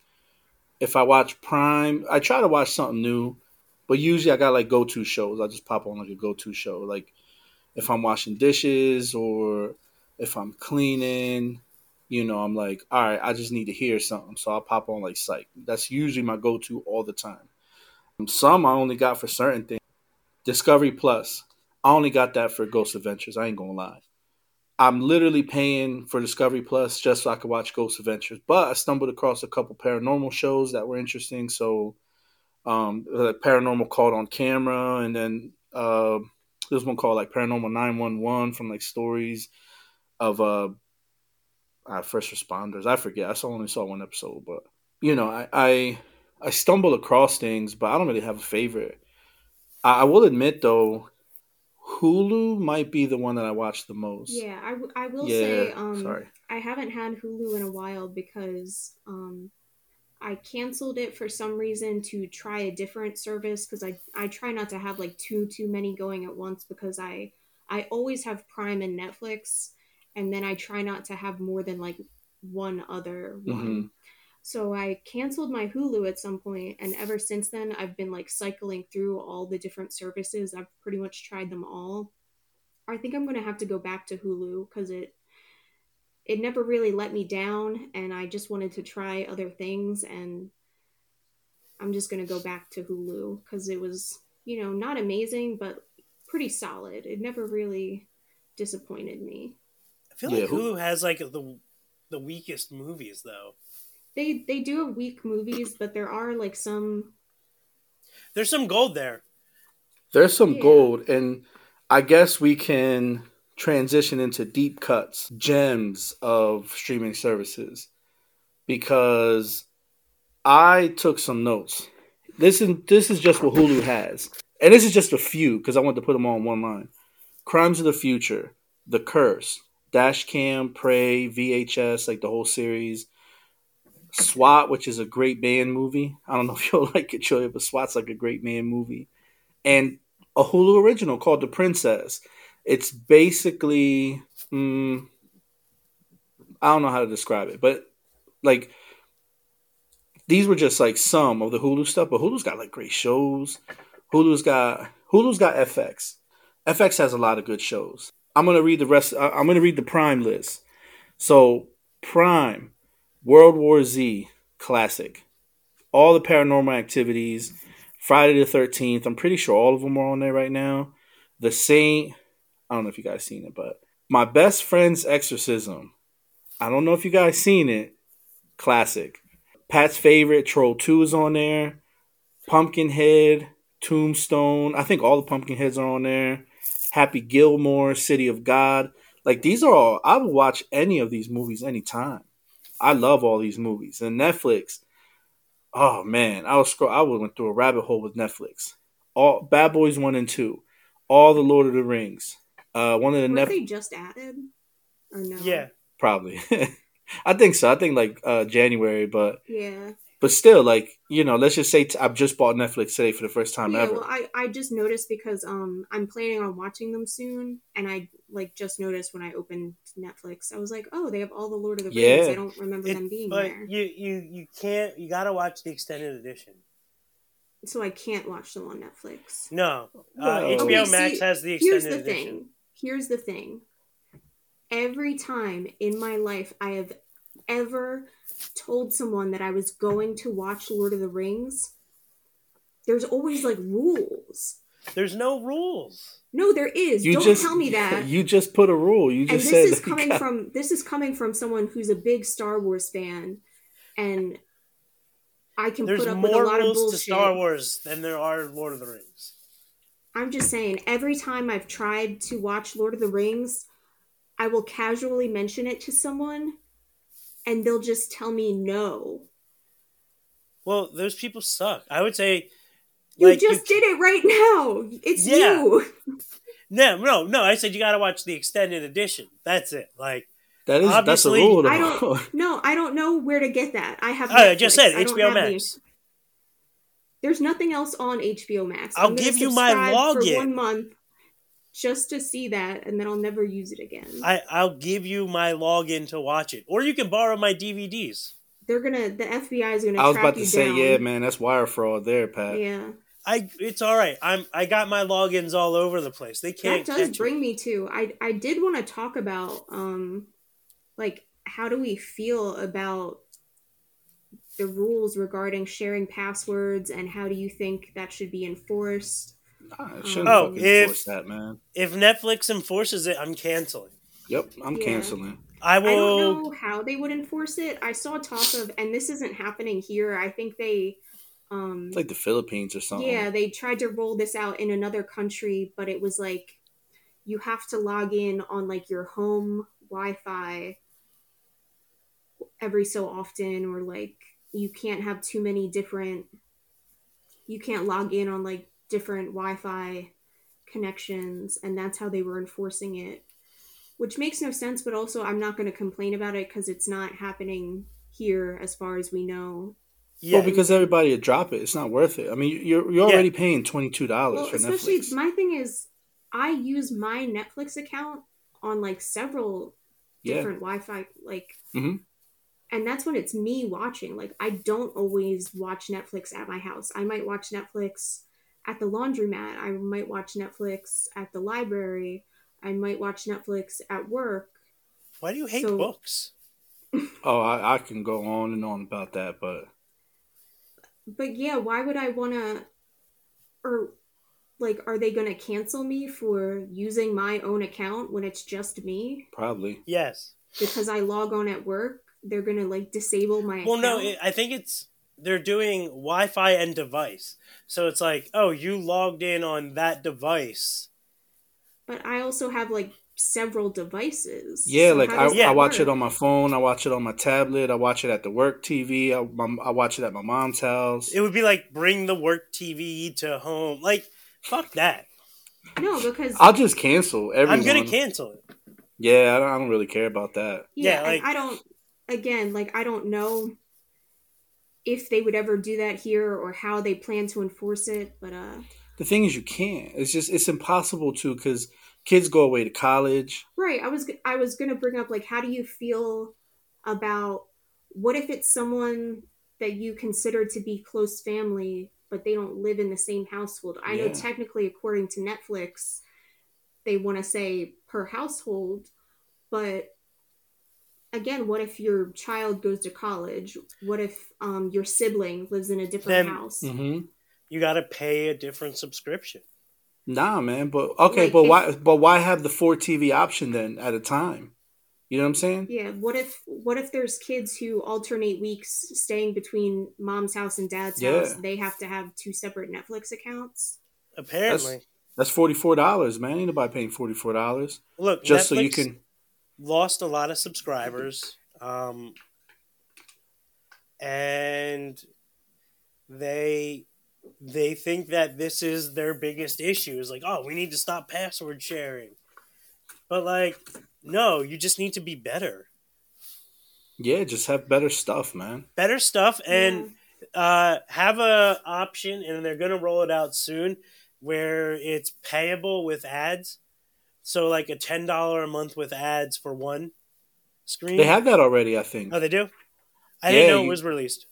if I watch Prime, I try to watch something new, but usually I got like go to shows. I just pop on like a go to show. Like if I'm washing dishes or if I'm cleaning, you know, I'm like, all right, I just need to hear something. So I'll pop on like Psych. That's usually my go to all the time. Some I only got for certain things. Discovery Plus, I only got that for Ghost Adventures. I ain't gonna lie. I'm literally paying for Discovery Plus just so I could watch Ghost Adventures. But I stumbled across a couple paranormal shows that were interesting. So, um, Paranormal Caught on Camera, and then uh, there's one called like Paranormal 911 from like stories of uh, uh, first responders. I forget. I only saw one episode, but you know, I, I I stumble across things, but I don't really have a favorite. I, I will admit though, Hulu might be the one that I watch the most. Yeah, I, w- I will yeah, say, um, sorry. I haven't had Hulu in a while because um, I canceled it for some reason to try a different service because I I try not to have like too too many going at once because I I always have Prime and Netflix and then I try not to have more than like one other one. Mm-hmm. So I canceled my Hulu at some point, and ever since then, I've been like cycling through all the different services. I've pretty much tried them all. I think I'm gonna have to go back to Hulu because it it never really let me down, and I just wanted to try other things, and I'm just gonna go back to Hulu because it was you know not amazing, but pretty solid. It never really disappointed me. I feel yeah, like Hulu has like the the weakest movies though they they do have weak movies, but there are like some. There's some gold there. There's some yeah. gold, and I guess we can transition into deep cuts, gems of streaming services, because I took some notes. This is this is just what Hulu has, and this is just a few because I want to put them all in one line. Crimes of the Future, The Curse, Dash Cam, Prey, VHS, like the whole series, SWAT, which is a great band movie. I don't know if you'll like it, Julia, but SWAT's like a great man movie. And a Hulu original called The Princess. It's basically, mm, I don't know how to describe it, but like these were just like some of the Hulu stuff. But Hulu's got like great shows. Hulu's got Hulu's got FX. FX has a lot of good shows. I'm gonna read the rest. I'm gonna read the Prime list. So Prime World War Z classic. All the paranormal activities. Friday the 13th. I'm pretty sure all of them are on there right now. The Saint. I don't know if you guys seen it, but My Best Friend's Exorcism. I don't know if you guys seen it. Classic. Pat's favorite, Troll 2 is on there. Pumpkinhead, Tombstone. I think all the Pumpkinheads are on there. Happy Gilmore, City of God. Like these are all I would watch any of these movies anytime. I love all these movies. And Netflix, oh man, I was scroll I went through a rabbit hole with Netflix. All Bad Boys One and Two, all the Lord of the Rings. Uh, one of the Netflix they just added, or no? Yeah, probably. I think so. I think like uh, January, but yeah, but still, like you know, let's just say i t- I've just bought Netflix today for the first time yeah, ever. Well, I I just noticed because um I'm planning on watching them soon, and I like just noticed when I opened Netflix, I was like, oh, they have all the Lord of the Rings. Yeah. I don't remember it, them being but there. You you you can't. You gotta watch the extended edition. So I can't watch them on Netflix. No, uh, HBO okay, Max see, has the extended Here's the edition. thing. Here's the thing. Every time in my life I have ever told someone that I was going to watch Lord of the Rings, there's always like rules. There's no rules. No, there is. You Don't just, tell me that. You just put a rule. You just and this is coming got... from this is coming from someone who's a big Star Wars fan, and I can There's put up with a lot of bullshit. to Star Wars than there are Lord of the Rings. I'm just saying. Every time I've tried to watch Lord of the Rings, I will casually mention it to someone, and they'll just tell me no. Well, those people suck. I would say you like, just you, did it right now. It's yeah. you. No, no, no. I said you got to watch the extended edition. That's it. Like that is that's a rule. I don't. No, I don't know where to get that. I have. Oh, I just said HBO Max. The, there's nothing else on HBO Max. I'll give you my login for one month just to see that, and then I'll never use it again. I I'll give you my login to watch it, or you can borrow my DVDs. They're gonna. The FBI is gonna. I was about to say, down. yeah, man, that's wire fraud there, Pat. Yeah. I it's all right. I'm I got my logins all over the place. They can't. that does catch bring me. me to I I did want to talk about um like how do we feel about the rules regarding sharing passwords and how do you think that should be enforced? Nah, Oh, if- that, man. If Netflix enforces it, I'm canceling. Yep, I'm Yeah. canceling. I will. I will. don't know how they would enforce it. I saw talk of and this isn't happening here. I think they um It's like the Philippines or something. Yeah, they tried to roll this out in another country, but it was like you have to log in on like your home Wi-Fi every so often, or like you can't have too many different. You can't log in on like different Wi-Fi connections, and that's how they were enforcing it, which makes no sense. But also, I'm not going to complain about it because it's not happening here, as far as we know. Yeah, Well, because everybody would drop it. It's not worth it. I mean, you're you're Yeah. already paying twenty two dollars Well, for especially Netflix. my thing is, I use my Netflix account on like several Yeah, different Wi-Fi, like, Mhm. and that's when it's me watching. Like, I don't always watch Netflix at my house. I might watch Netflix at the laundromat. I might watch Netflix at the library. I might watch Netflix at work. why do you hate so- books? Oh, I, I can go on and on about that, but But yeah, why would I want to, or like, are they going to cancel me for using my own account when it's just me? probably. Yes. because I log on at work, they're gonna like disable my. Well, no, account. it, I think it's they're doing Wi-Fi and device. So it's like, oh, you logged in on that device. but I also have like several devices. Yeah, So like I, Yeah. I that watch it on my phone. I watch it on my tablet. I watch it at the work TV. I, my, I watch it at my mom's house. It would be like bring the work TV to home. Like, fuck that. No, because I'll just cancel everyone. I'm gonna cancel it. Yeah, I don't, I don't really care about that. yeah, yeah, like- I don't. Again, like I don't know if they would ever do that here or how they plan to enforce it, but uh, The thing is, you can't. It's just it's impossible to because kids go away to college. right. I was I was gonna bring up like how do you feel about what if it's someone that you consider to be close family but they don't live in the same household i know technically according to netflix they want to say per household but again what if your child goes to college what if um, your sibling lives in a different Then- house hmm You got to pay a different subscription. Nah, man. But okay, Like, but if- why? But why have the four TV option then at a time? You know what I'm saying? yeah what if what if there's kids who alternate weeks staying between mom's house and dad's Yeah. house they have to have two separate netflix accounts Apparently, That's forty four dollars, man. Ain't nobody paying forty four dollars look, just so you can. Lost a lot of subscribers, um, and they they think that this is their biggest issue. Is like, oh, we need to stop password sharing, but like, no, you just need to be better, Yeah, just have better stuff, man. better stuff, and uh, have a option, and they're gonna roll it out soon, where it's payable with ads. So like a ten dollar a month with ads for one screen. They have that already, I think. Oh, they do. I Yeah, didn't know you- it was released.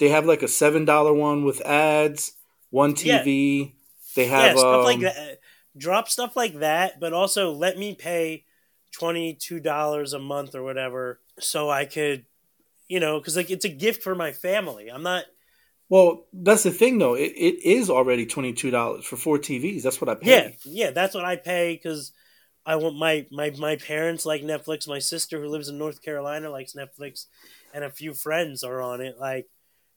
They have like a seven dollar one with ads, one TV. They have yeah, stuff um, like that. Drop stuff like that, but also let me pay twenty two dollars a month or whatever, so I could, you know, because like it's a gift for my family. I'm not. Well, that's the thing though. It, it is already twenty two dollars for four TVs. That's what I pay. Yeah, yeah, that's what I pay because I want my my my parents like Netflix. My sister who lives in North Carolina likes Netflix, and a few friends are on it. Like,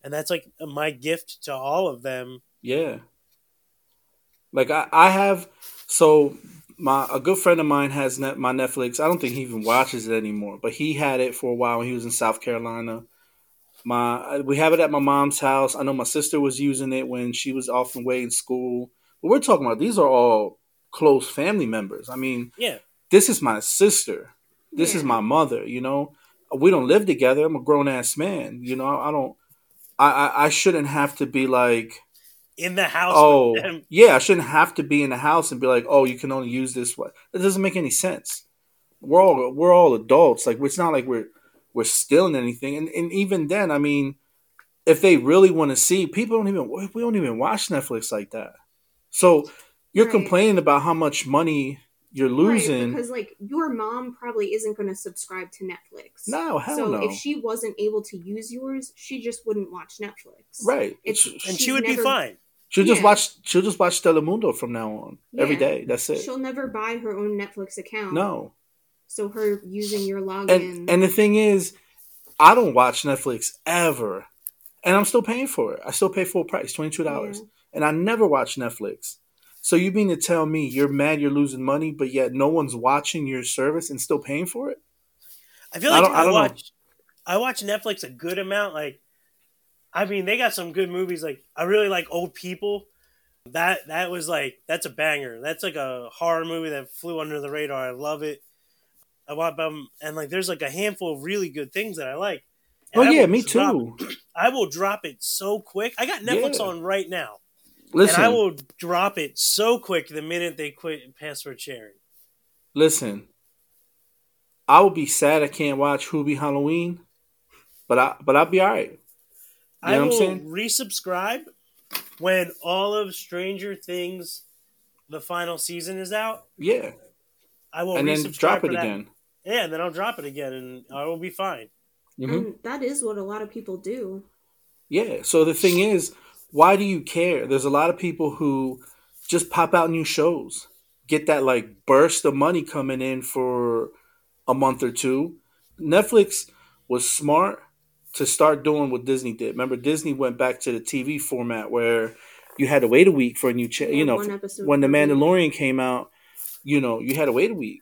and that's like my gift to all of them. Yeah. Like I, I have so my a good friend of mine has net, my Netflix. I don't think he even watches it anymore, but he had it for a while when he was in South Carolina. My we have it at my mom's house. I know my sister was using it when she was off and away in school. But we're talking about these are all close family members. I mean, Yeah, this is my sister. This is my mother. You know, we don't live together. I'm a grown ass man. You know, I don't. I, I I shouldn't have to be like in the house. oh with them. yeah i shouldn't have to be in the house and be like oh you can only use this way that doesn't make any sense we're all we're all adults like it's not like we're we're stealing anything and, and even then i mean if they really want to see, people don't even we don't even watch Netflix like that. So you're Right. complaining about how much money you're losing. Right, because like your mom probably isn't going to subscribe to Netflix. no, hell so no. if she wasn't able to use yours, she just wouldn't watch Netflix. right. It's- She- and she she's would be fine. she'll just watch she'll just watch Telemundo from now on. Every Yeah. day. That's it. She'll never buy her own Netflix account. No. So her using your login. And and the thing is, I don't watch Netflix ever. And I'm still paying for it. I still pay full price, twenty two dollars. Yeah. And I never watch Netflix. So you mean to tell me you're mad you're losing money, but yet no one's watching your service and still paying for it? I feel I like don't- I I, don't know. watch I watch Netflix a good amount. Like, I mean, they got some good movies. Like, I really like Old People. That that was like that's a banger. That's like a horror movie that flew under the radar. I love it. I watch them, and like there's like a handful of really good things that I like. And Oh I yeah, me too. I will drop it so quick. I got Netflix Yeah. on right now, Listen, and I will drop it so quick the minute they quit password sharing. listen. I will be sad I can't watch Hubie Halloween, but I but I'll be all right. You I know what I'm will saying? resubscribe when all of Stranger Things, the final season is out. Yeah, I will and then drop it again. Yeah, and then I'll drop it again, and I will be fine. hmm And that is what a lot of people do. Yeah. So the thing is, why do you care? There's a lot of people who just pop out new shows, get that like burst of money coming in for a month or two. Netflix was smart to start doing what Disney did. Remember, Disney went back to the TV format where you had to wait a week for a new, cha- you know, when The. Mandalorian came out, you know, you had to wait a week.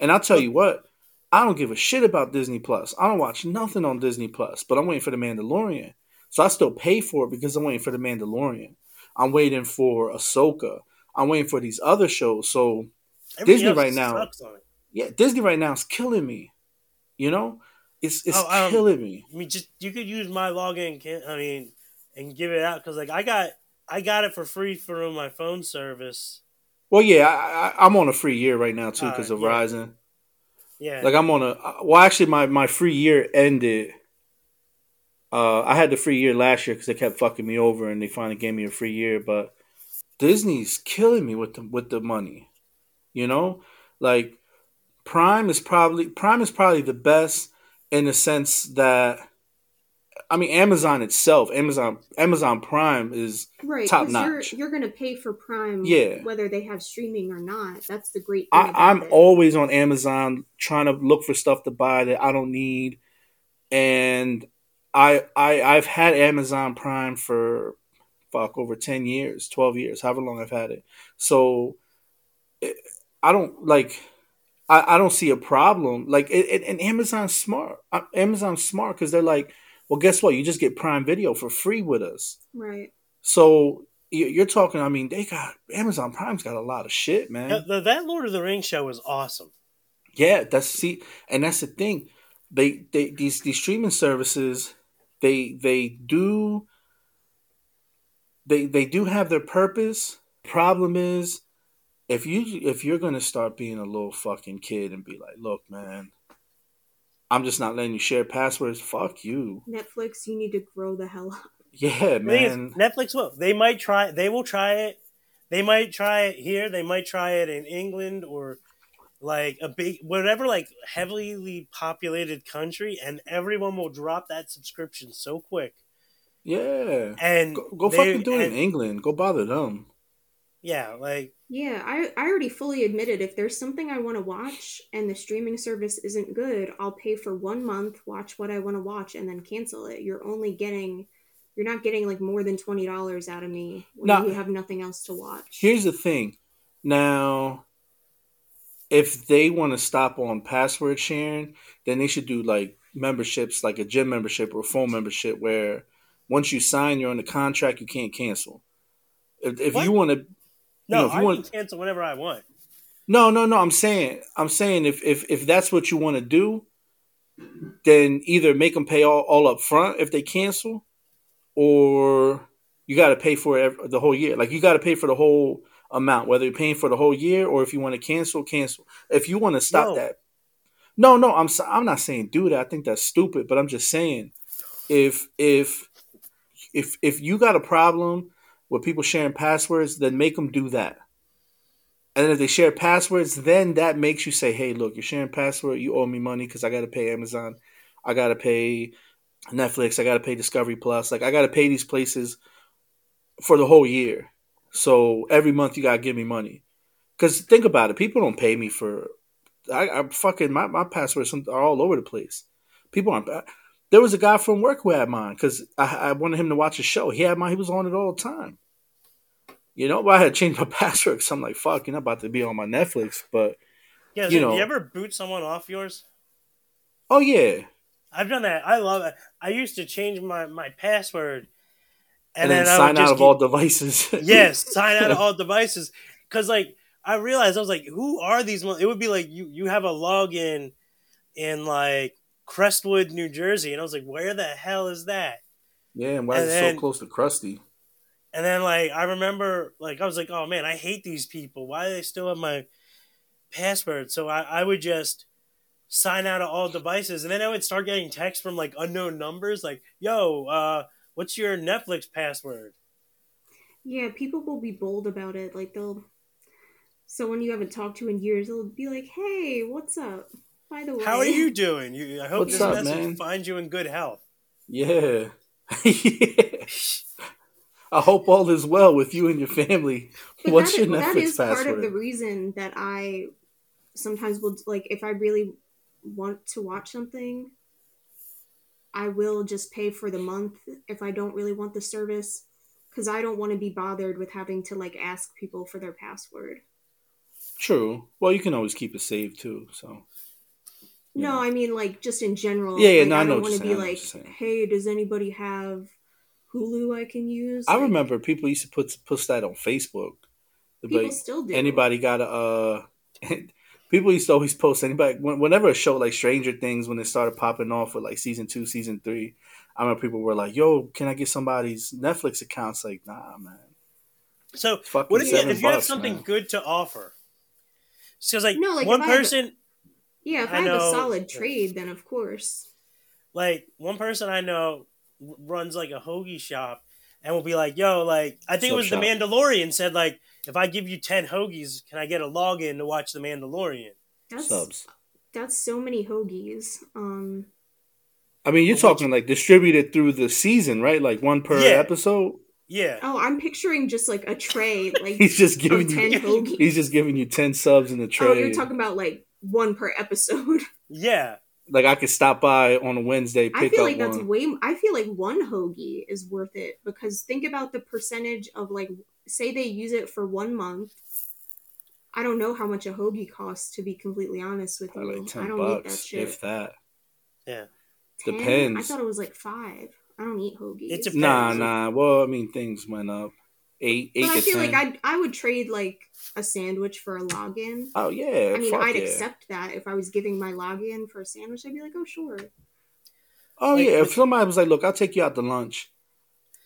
And I'll tell you what, I don't give a shit about Disney Plus. I don't watch nothing on Disney Plus, but I'm waiting for The Mandalorian. So I still pay for it because I'm waiting for The Mandalorian. I'm waiting for Ahsoka. I'm waiting for these other shows. So Disney right now- sucks on it. yeah, Disney right now is killing me. You know, it's it's Oh, um, killing me. I mean, just you could use my login. I mean, and give it out because like I got I got it for free through my phone service. Well, yeah, I, I'm on a free year right now too Uh, because of yeah. Verizon. Yeah, Like I'm on a well, actually, my my free year ended. Uh, I had the free year last year because they kept fucking me over, and they finally gave me a free year. But Disney's killing me with the with the money. You know, like Prime is probably Prime is probably the best in the sense that I mean Amazon itself, Amazon Amazon Prime is Right. Top notch. You're, you're going to pay for Prime Yeah. whether they have streaming or not. That's the great thing. I, it. always on Amazon trying to look for stuff to buy that I don't need, and I I I've had Amazon Prime for fuck over ten years, twelve years, however long I've had it. So it, I don't like. I, I don't see a problem. Like, it, it, and Amazon's smart. Amazon's smart because they're like, well, guess what? You just get Prime Video for free with us. Right. So you- you're talking. I mean, they got Amazon Prime's got a lot of shit, man. That- the- that Lord of the Rings show was awesome. Yeah, that's see, and that's the thing. They they these these streaming services, they they do they they do have their purpose. Problem is, if you if you're gonna start being a little fucking kid and be like, look, man, I'm just not letting you share passwords. Fuck you. Netflix, you need to grow the hell up. Yeah, The thing is, man. Netflix will. They might try. They will try it. They might try it here. They might try it in England or like a big whatever like heavily populated country, and everyone will drop that subscription so quick. Yeah. And Go, go they- fucking do it in England. Go bother them. Yeah, like Yeah, I, I already fully admitted if there's something I want to watch and the streaming service isn't good, I'll pay for one month, watch what I want to watch, and then cancel it. You're only getting, you're not getting like more than twenty dollars out of me when No. you have nothing else to watch. Here's the thing. Now, if they want to stop on password sharing, then they should do like memberships, like a gym membership or a phone membership, where once you sign, you're on the contract, you can't cancel. If, if you want to, no, know, if you I want- can cancel whenever I want. no, no, no. I'm saying, I'm saying, if if if that's what you want to do, then either make them pay all, all up front if they cancel, or you got to pay for it the whole year. Like you got to pay for the whole amount, whether you're paying for the whole year or if you want to cancel, cancel. If you want to stop No. that, no, no, I'm I'm not saying do that. I think that's stupid, but I'm just saying if if if if you got a problem with people sharing passwords, then make them do that. And then if they share passwords, then that makes you say, "Hey, look, you're sharing password. You owe me money because I got to pay Amazon, I got to pay Netflix, I got to pay Discovery Plus. Like I got to pay these places for the whole year. So every month you got to give me money. Because think about it, people don't pay me for. I, I'm fucking my my passwords are all over the place. People aren't. Uh, there was a guy from work who had mine because I, I wanted him to watch a show. He had mine. He was on it all the time. You know, but I had to change my password because I'm like, fuck, you're not about to be on my Netflix. But Yeah, You so know. you ever boot someone off yours? oh yeah, I've done that. I love it. I used to change my, my password, and, then, I sign out of keep- all devices. yes, sign out of all devices. Because like I realized I was like, who are these? It would be like you you have a login in like Crestwood, New Jersey, and I was like, where the hell is that? yeah, and why And is it so close to Krusty? And then like I remember like I was like, oh man, I hate these people. Why do they still have my password? So I, I would just sign out of all devices, and then I would start getting texts from like unknown numbers, like, yo, uh, what's your Netflix password? Yeah, people will be bold about it. Like they'll someone you haven't talked to in years, they'll be like, "Hey, what's up? By the way, How are you doing? You, I hope What's this up, message man? finds you in good health. Yeah. yeah. I hope all is well with you and your family. But What's that, your that Netflix is part of the reason that I sometimes will like if I really want to watch something, I will just pay for the month if I don't really want the service because I don't want to be bothered with having to like ask people for their password. True. Well, you can always keep it saved too. So No, Yeah. I mean like just in general. Yeah, yeah, like, no, I I don't want to be know like, what you're saying. hey, does anybody have Hulu I can use? I Like, remember people used to put put that on Facebook. People like, still do. anybody got a? Uh, people used to always post anybody when- whenever a show like Stranger Things when it started popping off with like season two, season three. I remember people were like, "Yo, can I get somebody's Netflix account?" It's like, nah, man. So Fucking what if you, if you have something man. good to offer? Because like, No, like, one if I have a- person, Yeah, if I I, have know- a solid trade, then of course. like one person I know runs like a hoagie shop and will be like, "Yo, like I think it was shop. the Mandalorian said like if I give you ten hoagies, can I get a login to watch the Mandalorian?" That's Subs. that's so many hoagies. Um, I mean, you're talking like distributed through the season, right? Like one per Yeah. episode. Yeah, oh, I'm picturing just like a tray, like He's just of giving ten you. hoagies. He's just giving you ten subs in the tray. oh, you're talking about like one per episode. yeah. like I could stop by on a Wednesday, I pick feel up like that's one. way. I feel like one hoagie is worth it because think about the percentage of like, say they use it for one month. I don't know how much a hoagie costs to be completely honest with Probably you. like I don't eat that shit. if that. Yeah. 10? I thought it was like five. I don't eat hoagies. It's a- Nah, Depends. nah. Well, I mean, things went up. Eight, eight but I feel ten. like I I would trade like a sandwich for a login. oh yeah, I mean, I'd yeah. accept that if I was giving my login for a sandwich. I'd be like, oh sure. Oh Like, yeah, if somebody was like, "Look, I'll take you out to lunch, or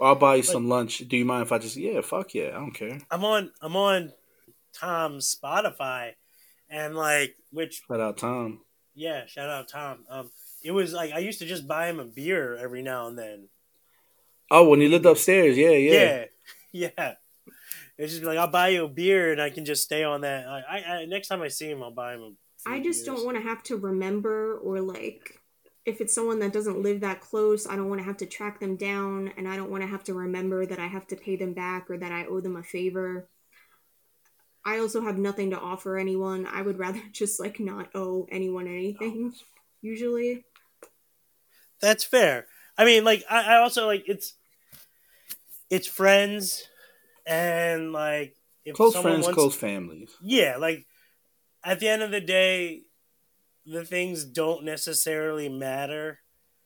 I'll buy you Like- some lunch. Do you mind if I just?" Yeah, fuck yeah, I don't care. I'm on I'm on Tom's Spotify, and like which Shout out Tom. yeah, shout out Tom. Um, it was like I used to just buy him a beer every now and then. Oh, when he lived upstairs, yeah, yeah. Yeah, yeah. It's just like I'll buy you a beer and I can just stay on that. I, I, I next time I see him, I'll buy him. A few I just beers. don't want to have to remember or like if it's someone that doesn't live that close, I don't want to have to track them down and I don't want to have to remember that I have to pay them back or that I owe them a favor. I also have nothing to offer anyone. I would rather just like not owe anyone anything oh. usually. That's fair. I mean, like I, I also like it's it's friends and like if Close someone friends, wants, close families. yeah, like at the end of the day, the things don't necessarily matter.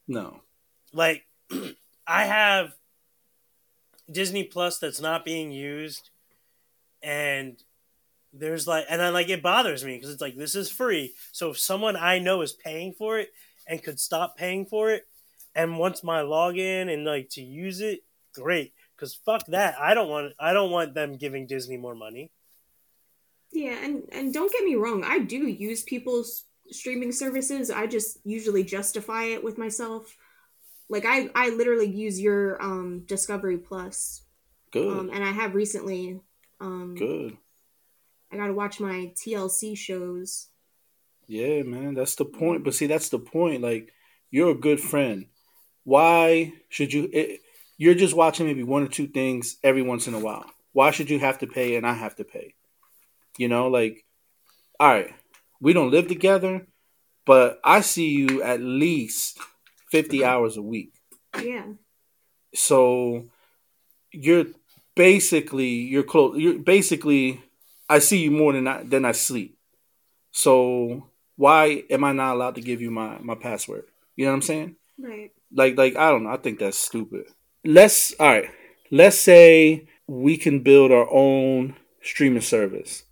No, Like I have Disney Plus that's not being used, and there's like, and then like it bothers me because it's like this is free. So if someone I know is paying for it and could stop paying for it, and wants my login and like to use it, great. Because fuck that, I don't want I don't want them giving Disney more money. Yeah, and and don't get me wrong, I do use people's streaming services. I just usually justify it with myself. Like I I literally use your um Discovery Plus. Good. Um and I have recently um Good. I got to watch my TLC shows. Yeah, man, that's the point. But see, that's the point. Like, you're a good friend. Why should you? It, you're just watching maybe one or two things every once in a while. Why should you have to pay and I have to pay? You know, like, all right, we don't live together, but I see you at least 50 mm-hmm. hours a week. Yeah. So you're basically you're close. You're basically I see you more than I than I sleep. So why am I not allowed to give you my my password? You know what I'm saying? Right. Like like I don't know. I think that's stupid. Let's all right. Let's say we can build our own streaming service.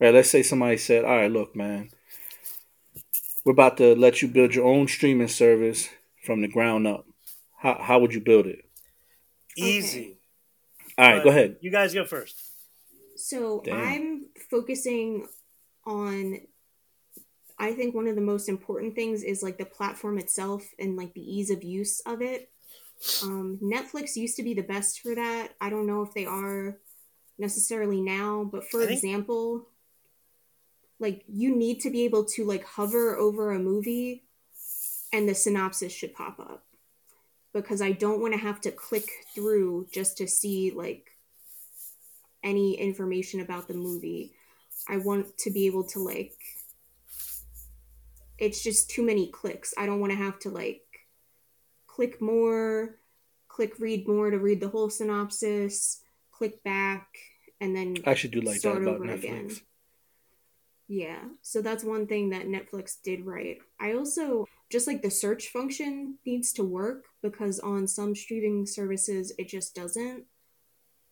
Right. Let's say somebody said, "All right, look, man, we're about to let you build your own streaming service from the ground up. How how would you build it? Easy. All right, But go ahead. You guys go first. So Damn. I'm focusing on I think one of the most important things is like the platform itself and like the ease of use of it. Um, Netflix used to be the best for that. I don't know if they are necessarily now, but for I think- example, like you need to be able to like hover over a movie and the synopsis should pop up because I don't want to have to click through just to see like any information about the movie. I want to be able to like it's just too many clicks. I don't want to have to like click more, click read more to read the whole synopsis, click back and then I should do like that about Netflix. again. Yeah, so that's one thing that Netflix did right. I also just like the search function needs to work because on some streaming services it just doesn't.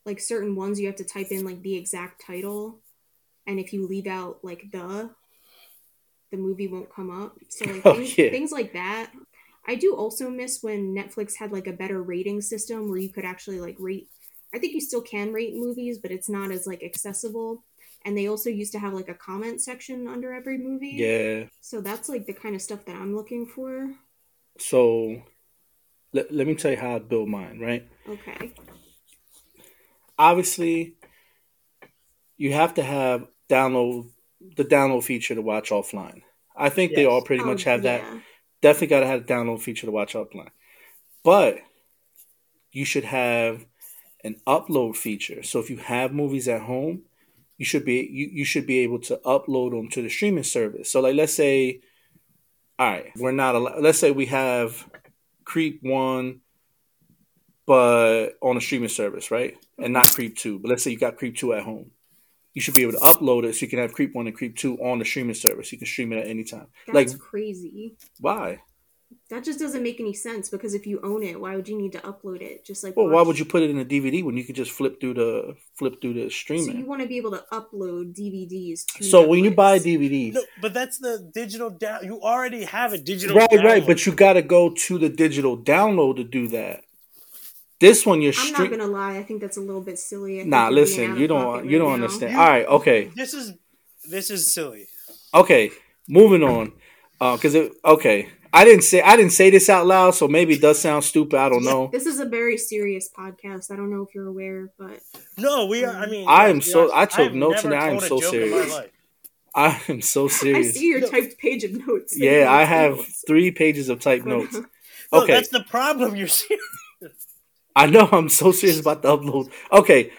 Like certain ones you have to type in like the exact title and if you leave out like the the movie won't come up. So like Oh, things, yeah. things like that. I do also miss when Netflix had like a better rating system where you could actually like rate I think you still can rate movies, but it's not as like accessible. And they also used to have like a comment section under every movie. Yeah. So that's like the kind of stuff that I'm looking for. So let, let me tell you how I build mine, right? Okay. Obviously, you have to have download the download feature to watch offline. I think they all pretty Oh, much have that. Definitely got to have a download feature to watch offline. But you should have an upload feature. So if you have movies at home, you should be you, you should be able to upload them to the streaming service. So like let's say all right, we're not allowed let's say we have Creep 1 but on a streaming service, right? And not Creep 2. But let's say you got Creep 2 at home. You should be able to upload it so you can have Creep 1 and Creep 2 on the streaming service. You can stream it at any time. That's like crazy. why? That just doesn't make any sense because if you own it, why would you need to upload it? Just like Well, why would you put it in a DVD when you could just flip through the flip through the streaming? So you want to be able to upload DVDs to So, when you buy DVDs, No, but that's the digital down. You already have a digital. right, right, but you got to go to the digital download to do that. This one you're I'm not gonna lie, I think that's a little bit silly. I Nah, you're being out listen, you don't you right don't now. understand. You- All right, okay, This is this is silly. okay. Moving on, uh, because it okay. I didn't say I didn't say this out loud, so maybe it does sound stupid. I don't know. This is a very serious podcast. I don't know if you're aware, but No, we are. I mean, I am so- honest, I took I've notes and I am so joke in my serious. I am so serious. I see your typed page of notes. Yeah, I have Notes. three pages of typed notes. No, Okay, that's the problem. You're serious. I know I'm so serious about the upload. Okay,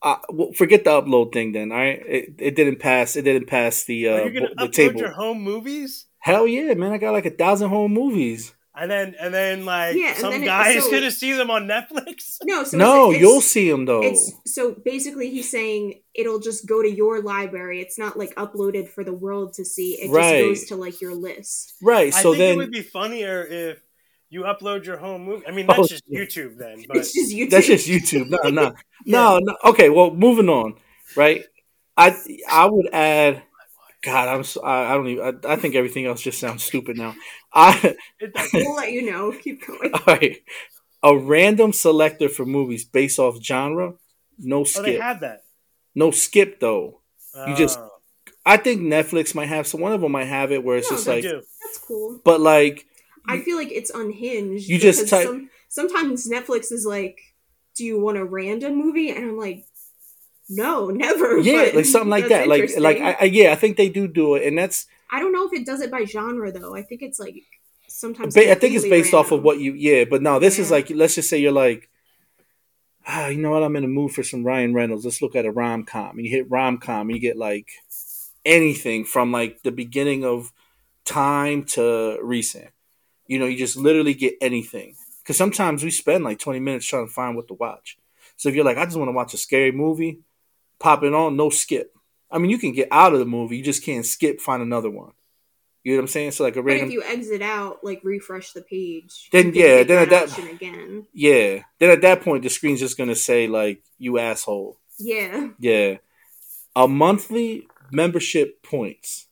uh, well, forget the upload thing then. All right, it, it didn't pass. It didn't pass the uh, Are you gonna bo- the upload table. your home movies? Hell yeah, man! I got like a thousand home movies. And then, and then, like Yeah, some then it- guy is gonna see them on Netflix. No, so no, it's, you'll see them though. It's so basically he's saying it'll just go to your library. It's not like uploaded for the world to see. It Right. just goes to like your list. right. I So think then it would be funnier if you upload your home movie. I mean, oh, that's Oh, just shit. YouTube then. But it's just YouTube. that's just YouTube. No, no, no, no. Okay, well, moving on. Right. I I would add. God, I'm. So, I, I don't even. I, I think everything else just sounds stupid now. I we'll let you know. Keep going. all right. A random selector for movies based off genre. No Oh, they skip. have that. no skip though. You just- Oh, I think Netflix might have. So one of them might have it where it's No, just they like. do. That's cool. But like, I feel like it's unhinged. You just type- some, sometimes Netflix is like, "Do you want a random movie?" And I'm like, "No, never." yeah, but like something like that. Like like. I, I yeah, I think they do do it, and that's I don't know if it does it by genre though. I think it's like sometimes. ba- I think it's based off of what you yeah, but no, this is like let's just say you're like. Ah, you know what? I'm in the mood for some Ryan Reynolds. Let's look at a rom com. And you hit rom com, and you get like anything from like the beginning of time to recent. You know, you just literally get anything. Because sometimes we spend like 20 minutes trying to find what to watch. So if you're like, I just want to watch a scary movie, pop it on, no skip. I mean, you can get out of the movie, you just can't skip, find another one. You know what I'm saying? So like a random. But if you exit out, like refresh the page, Then, yeah, hit then at that- again. yeah. Then at that point, the screen's just gonna say like, you asshole. Yeah, Yeah. A monthly membership points.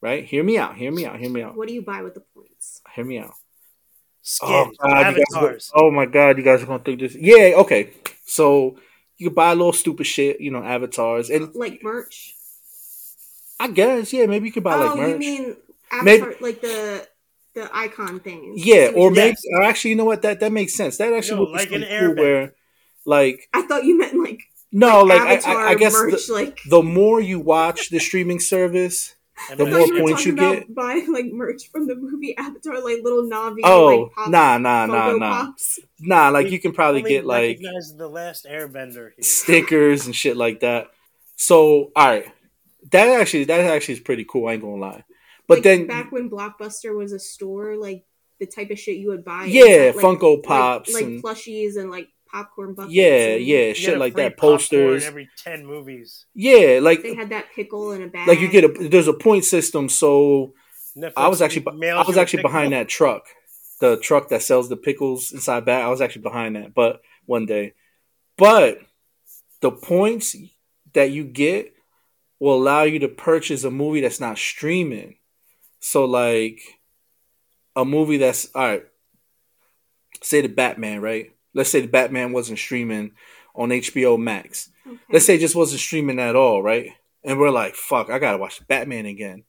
Right? Hear me out. Hear me out. Hear me out. what do you buy with the points? Hear me out. Skins, Oh, God, you guys oh my god, you guys are gonna think this. Yeah, okay. So you can buy a little stupid shit, you know, avatars, and Like merch? I guess yeah, maybe you could buy oh, like merch. you mean Maybe- like the the icon things? yeah, or you- maybe, Yes. or actually, you know what? That that makes sense. That actually No, would be like an something cool airbender. where, like, I thought you meant like no, like, I, I, I guess merch. the, like the more you watch the streaming service, And the more thought you were points you talking get- about buying like merch from the movie Avatar, like little Na'vi. oh, like, pop, nah, nah, nah, nah, Pops. nah. Like you can probably get like the last Airbender here. stickers and shit like that. So, all right, that actually that actually is pretty cool. I ain't gonna lie. But Like, then, back when Blockbuster was a store, like the type of shit you would buy. Yeah, that, like, Funko like- Pops like, and- plushies and like popcorn buckets. yeah, yeah, shit like that. Posters, every ten movies. yeah, like They had that pickle in a bag. like you get a there's a point system. So Netflix I was actually I was actually behind that truck, the truck that sells the pickles inside bag. I was actually behind that, but one day, but the points that you get will allow you to purchase a movie that's not streaming. So like a movie that's all right. Say the Batman, right? Let's say the Batman wasn't streaming on HBO Max. Okay. Let's say it just wasn't streaming at all, right? And we're like, fuck, I gotta watch Batman again.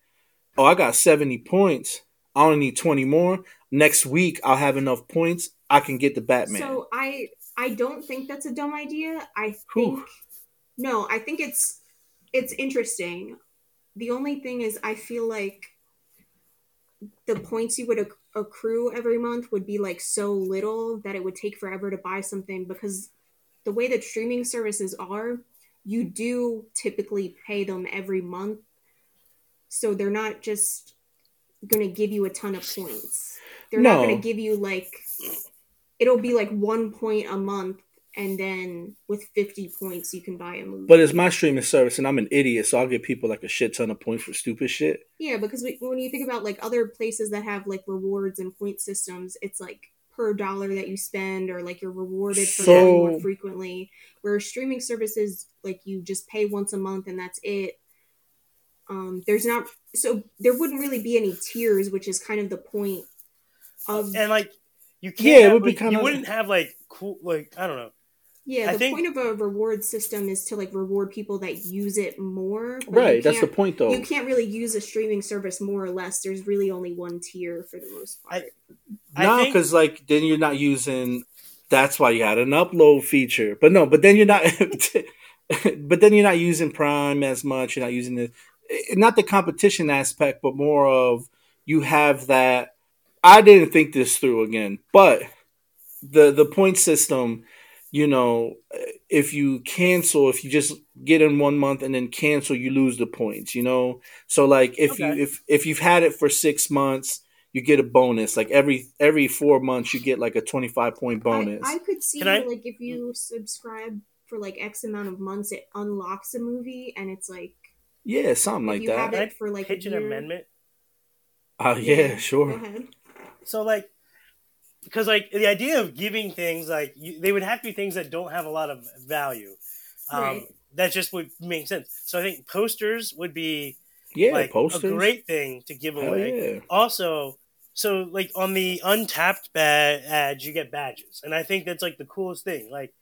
Oh, I got 70 points. I only need 20 more. Next week I'll have enough points. I can get the Batman. So I I don't think that's a dumb idea. I Whew. think no, I think it's it's interesting. The only thing is I feel like the points you would accrue every month would be like so little that it would take forever to buy something because the way that streaming services are, you do typically pay them every month. So they're not just going to give you a ton of points. They're not going to give you like it'll be like 1 point a month and then with 50 points you can buy a movie. but it's my streaming service and I'm an idiot, so I'll give people like a shit ton of points for stupid shit. Yeah, because we, when you think about like other places that have like rewards and point systems, it's like per dollar that you spend or like you're rewarded for that more frequently. Where streaming services like you just pay once a month and that's it. Um, there's not so there wouldn't really be any tiers, which is kind of the point of and like you can't. Yeah, it have, would be like, kinda- You wouldn't have like cool. Like I don't know. Yeah. I The think- point of a reward system is to like reward people that use it more. Right, that's the point though. You can't really use a streaming service more or less. There's really only one tier for the most part. I No, because like then you're not using. That's why you had an upload feature. But no, but then you're not. but then you're not using Prime as much. You're not using the eh, not the competition aspect, but more of you have that. I didn't think this through again, but the the point system. You know, if you cancel, if you just get in one month and then cancel, you lose the points. You know, so like if you if if you've had it for six months you get a bonus. Like every every four months, you get like a twenty five point bonus. I, I could see Can I- like if you subscribe for like X amount of months, it unlocks a movie, and it's like yeah, something if like you that. have Can I it for like pitch a an amendment. Oh yeah, Go sure. ahead. So like, because like the idea of giving things like you, they would have to be things that don't have a lot of value. Um, Right. That just would make sense. So I think posters would be Yeah, like posters. a great thing to give away. yeah. Also, so like on the Untappd bad ads, you get badges, and I think that's like the coolest thing. Like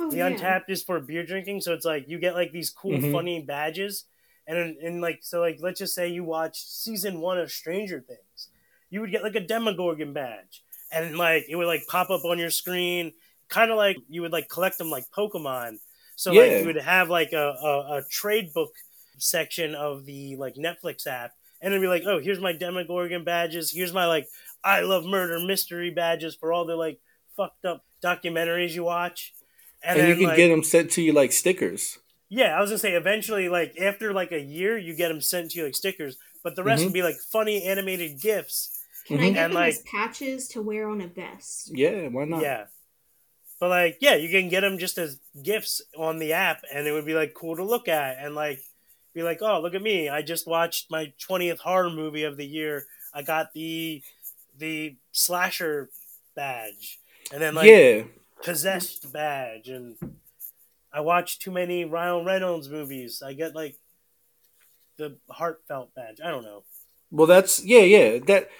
Oh, the yeah. Untappd is for beer drinking, so it's like you get like these cool, Mhm. funny badges, and and like so like let's just say you watch season one of Stranger Things, you would get like a Demogorgon badge, and like it would like pop up on your screen, kind of like you would like collect them like Pokemon. So like you would have like a, a, a trade book section of the like Netflix app, and it'd be like, oh, here's my Demogorgon badges. Here's my like I love murder mystery badges for all the like fucked up documentaries you watch. And, then, you can like, get them sent to you like stickers. yeah, I was gonna say eventually, like after like a year, you get them sent to you like stickers, but the rest Mhm. would be like funny animated gifs. Can I Mhm. get And, them like- as patches to wear on a vest? Yeah, why not? Yeah, but like yeah, you can get them just as gifts on the app, and it would be like cool to look at, and like be like, oh, look at me, I just watched my twentieth horror movie of the year. I got the the slasher badge, and then like yeah. possessed badge and I watched too many Ryan Reynolds movies. I get like the heartfelt badge. I don't know. Well, that's yeah, yeah. That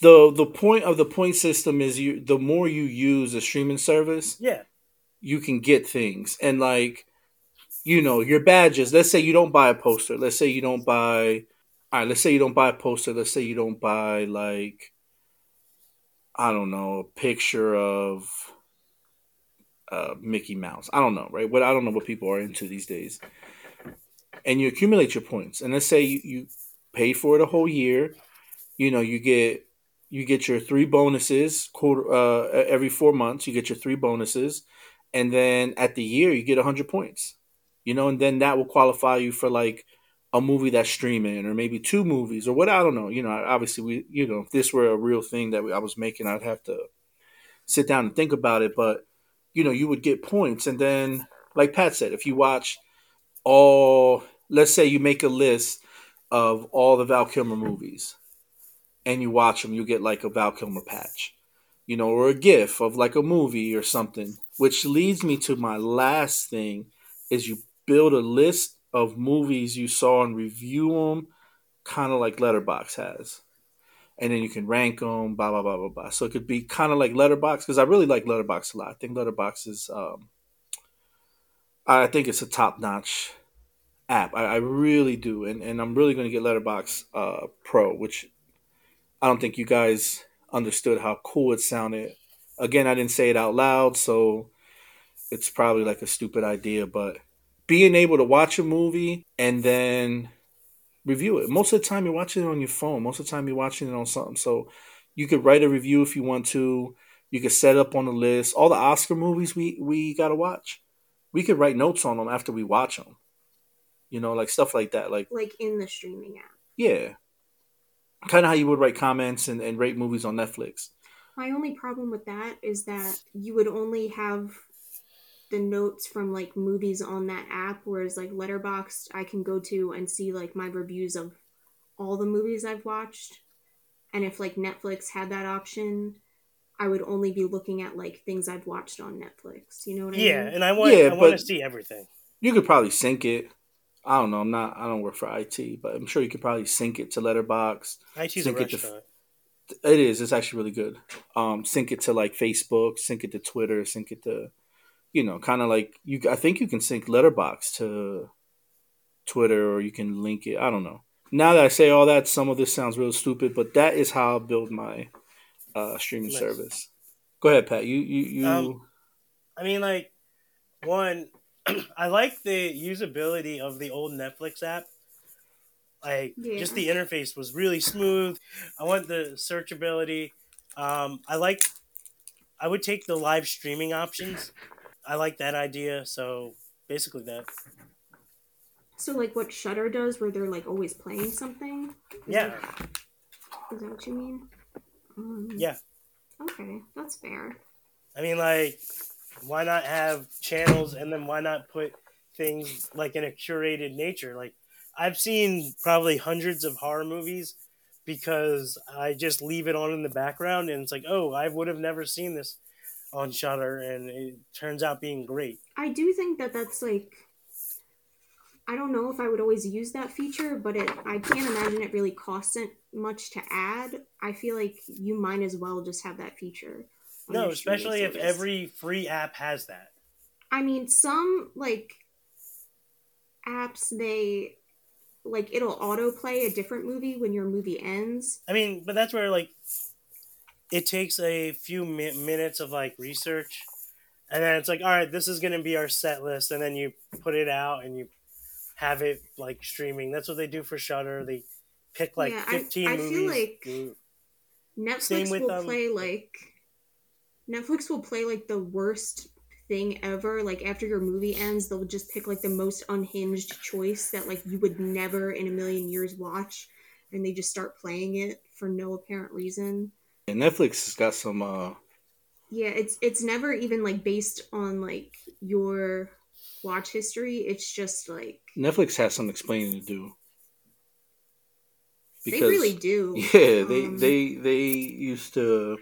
the the point of the point system is you. The more you use a streaming service, Yeah. you can get things. And like you know your badges let's say you don't buy a poster. Let's say you don't buy all right let's say you don't buy a poster. Let's say you don't buy like i don't know a picture of uh, mickey mouse. I don't know right? What i don't know what people are into these days. And you accumulate your points. And let's say you, you pay for it a whole year you know you get you get your three bonuses quarter uh, every four months you get your three bonuses. And then at the year you get 100 points you know and then that will qualify you for like a movie that's streaming or maybe two movies or what i don't know. You know obviously we you know if this were a real thing that i was making i'd have to sit down and think about it. But you know you would get points. And then like pat said if you watch all let's say you make a list of all the val kilmer movies and you watch them you get like a val kilmer patch you know, or a GIF of like a movie or something. Which leads me to my last thing: is you build a list of movies you saw and review them, kind of like Letterboxd has, and then you can rank them. Blah blah blah blah blah. So it could be kind of like Letterboxd because I really like Letterboxd a lot. I think Letterboxd is, um, I think it's a top notch app. I, I really do, and and I'm really going to get Letterboxd uh, Pro, which I don't think you guys understood how cool it sounded. Again, I didn't say it out loud, so it's probably like a stupid idea, but being able to watch a movie and then review it. Most of the time you're watching it on your phone. Most of the time you're watching it on something. So you could write a review if you want to. You could set up on the list. All the Oscar movies we we got to watch. We could write notes on them after we watch them. You know, like stuff like that. Like Like in the streaming app. yeah. Kind of how you would write comments and, and rate movies on Netflix. My only problem with that is that you would only have the notes from like movies on that app, whereas like Letterboxd, I can go to and see like my reviews of all the movies I've watched. And if like Netflix had that option, I would only be looking at like things I've watched on Netflix. You know what I Yeah, mean? Yeah, and I want Yeah, I want to see everything. You could probably sync it. I don't know. I'm not. I don't work for IT, but I'm sure you could probably sync it to Letterboxd. IT's a Sync it to- restaurant. It is. It's actually really good. Um, sync it to like Facebook, sync it to Twitter, sync it to, you know, kind of like you. I think you can sync Letterboxd to Twitter, or you can link it. I don't know. Now that I say all that, some of this sounds real stupid, but that is how I build my uh, streaming Nice. service. Go ahead, Pat. You you you. Um, I mean, like, one, I like the usability of the old Netflix app. Like, Yeah. just the interface was really smooth. I want the searchability. Um, I like. I would take the live streaming options. I like that idea. So basically, that. So like what Shudder does, where they're like always playing something. Is Yeah. that- Is that what you mean? Um, Yeah. Okay, that's fair. I mean, like, why not have channels and then why not put things like in a curated nature? Like, I've seen probably hundreds of horror movies because I just leave it on in the background and it's like, oh, I would have never seen this on Shudder, and it turns out being great. I do think that that's like. I don't know if I would always use that feature, but it I can't imagine it really costs much to add. I feel like you might as well just have that feature. On No, especially if service. every free app has that. I mean, some like apps they like it'll autoplay a different movie when your movie ends. I mean, but that's where like it takes a few mi- minutes of like research, and then it's like, all right, this is gonna be our set list, and then you put it out and you have it like streaming. That's what they do for Shudder. They pick like Yeah, I- fifteen I feel movies. like- Mm. Netflix Same with, will um, play like Netflix will play like the worst thing ever. Like after your movie ends, they'll just pick like the most unhinged choice that like you would never in a million years watch, and they just start playing it for no apparent reason. And Netflix has got some. uh Yeah, it's it's never even like based on like your watch history. It's just like Netflix has some explaining to do. they really do. Yeah, they Um, they they used to.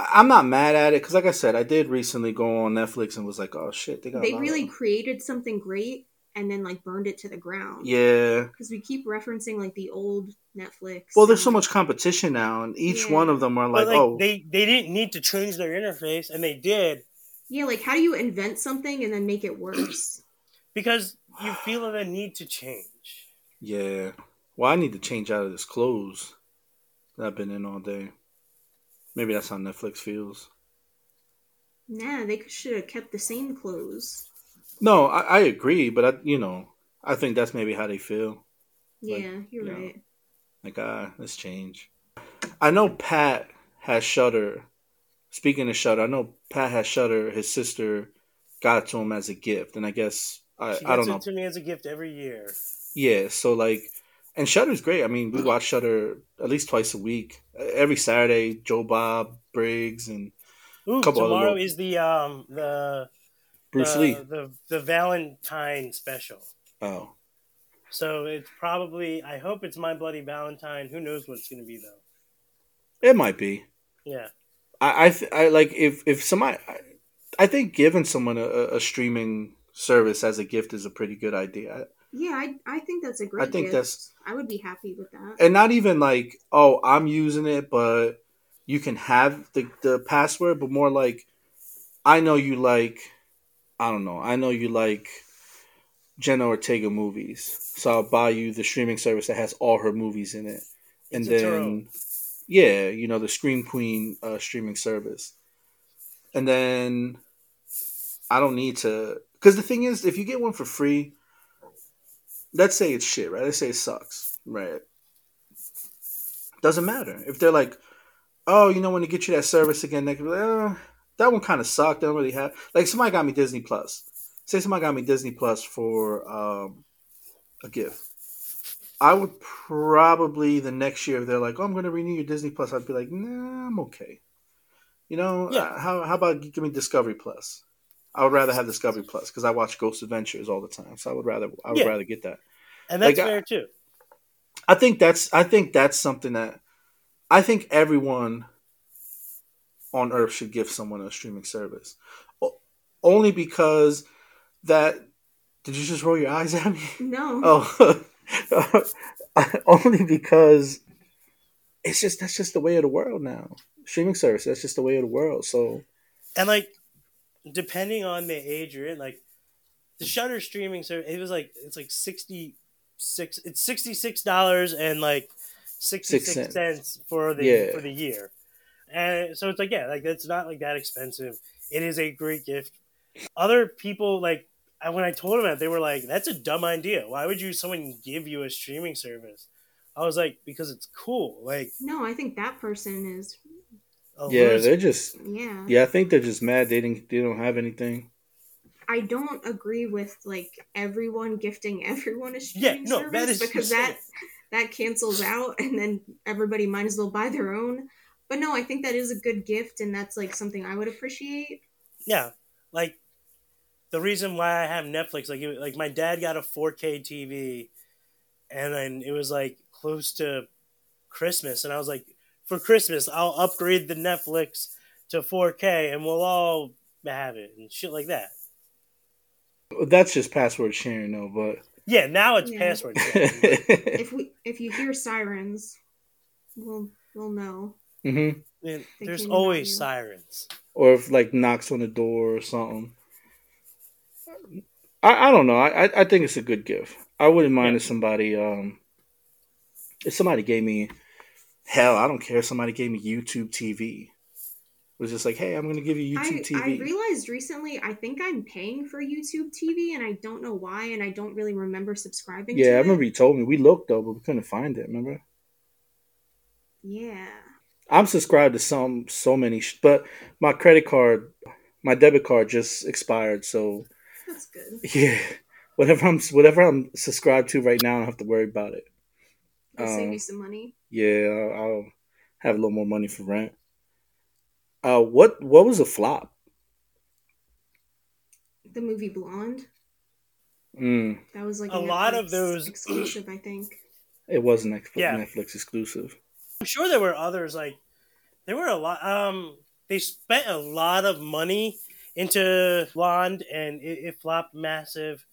I- I'm not mad at it because, like I said, I did recently go on Netflix and was like, "Oh shit, they got." they really created something great and then like burned it to the ground. Yeah. because we keep referencing like the old Netflix. Well, there's so much competition now, and each Yeah. one of them are But, like, like "Oh, they they didn't need to change their interface, and they did Yeah, like how do you invent something and then make it worse? because you feel the need to change. yeah." Well, I need to change out of this clothes that I've been in all day. Maybe that's how Netflix feels. nah, they should have kept the same clothes. No, I, I agree, but I, you know, I think that's maybe how they feel. Yeah, Like, you're yeah. right. Like, ah, let's change. I know Pat has Shudder. Speaking of Shudder, I know Pat has Shudder. His sister got it to him as a gift, and I guess I, She I don't know. to me as a gift every year. Yeah, so like, and Shudder's great. I mean, we watch Shudder at least twice a week. Every Saturday, Joe Bob Briggs and Ooh, Couple tomorrow is the um the Bruce the, Lee. the the Valentine special. Oh, So it's probably I hope it's My Bloody Valentine. Who knows what it's going to be though. it might be. Yeah. I I, th- I like if if somebody. I, I think giving someone a, a streaming service as a gift is a pretty good idea. Yeah, I, I think that's a great. I think gift. that's- I would be happy with that. and not even like oh i'm using it but you can have the, the password but more like i know you like i don't know i know you like jenna ortega movies so i'll buy you the streaming service that has all her movies in it and It's then yeah you know the scream queen uh, streaming service and then i don't need to because the thing is if you get one for free let's say it's shit right let's say it sucks right doesn't matter if they're like, oh, you know, when they get you that service again, they can be like, oh, that one kind of sucked. They don't really have like somebody got me Disney Plus. Say somebody got me Disney Plus for um, a gift. I would probably the next year if they're like, oh, I'm going to renew your Disney Plus, I'd be like, nah, I'm okay. You know, Yeah. uh, how how about give me Discovery Plus? I would rather have Discovery Plus because I watch Ghost Adventures all the time, so I would rather I would Yeah. rather get that. And that's Like, I- fair too. I think that's I think that's something that I think everyone on earth should give someone a streaming service. Only because that did you just roll your eyes at me? no, Oh. only because it's just that's just the way of the world now. Streaming service, that's just the way of the world. So And like depending on the age you're in, like the Shudder streaming service, it was like it's like sixty six. It's sixty six dollars and like sixty Six six cents. cents for the Yeah. for the year. And so it's like yeah, like that's not like that expensive. It is a great gift. Other people like when I told them that they were like, "That's a dumb idea. Why would you someone give you a streaming service?" I was like, "Because it's cool." Like no, I think that person is. A yeah, loser- they're just Yeah, yeah. I think they're just mad they didn't they don't have anything. I don't agree with like everyone gifting everyone a Yeah, streaming no, service that is because that that cancels out, and then everybody might as well buy their own. But no, I think that is a good gift, and that's like something I would appreciate. Yeah, like the reason why I have Netflix, like it, like my dad got a 4K TV, and then it was like close to Christmas, and I was like, for Christmas, I'll upgrade the Netflix to 4K, and we'll all have it and shit like that. That's just password sharing though, but Yeah, now it's Yeah. password. sharing. If we if you hear sirens, we'll we'll know. hmm Man, There's always sirens. or if like knocks on the door or something. I, I don't know. I, I I think it's a good gift. I wouldn't mind Yeah. if somebody um if somebody gave me hell, I don't care if somebody gave me YouTube TV. It was just like, hey, I'm gonna give you YouTube I, I realized recently I think I'm paying for YouTube TV and I don't know why and I don't really remember subscribing to yeah, I it. remember you told me. We looked though, but we couldn't find it. Remember? Yeah. I'm subscribed to some so many, sh- but my credit card, my debit card just expired. So That's good. yeah, whatever I'm whatever I'm subscribed to right now, I don't have to worry about it. I'll save Um, you some money. Yeah, I'll, I'll have a little more money for rent. Uh, what what was a flop? The movie Blonde. Mm, That was like A lot of those- exclusive, I think. it was Netflix, Yeah. Netflix exclusive. I'm sure there were others like there were a lot. Um, they spent a lot of money into Blonde, and it, it flopped massive.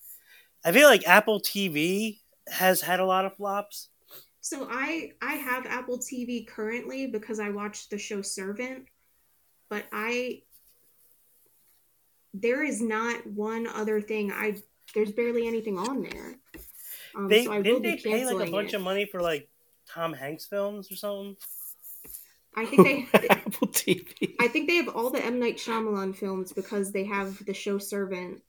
I feel like Apple TV has had a lot of flops. So I I have Apple TV currently because I watched the show Servant, but I there is not one other thing I there's barely anything on there. Um, They so I didn't be they pay like a bunch it. of money for like Tom Hanks films or something? I think they Apple TV. I think they have all the M Night Shyamalan films because they have the show Servant,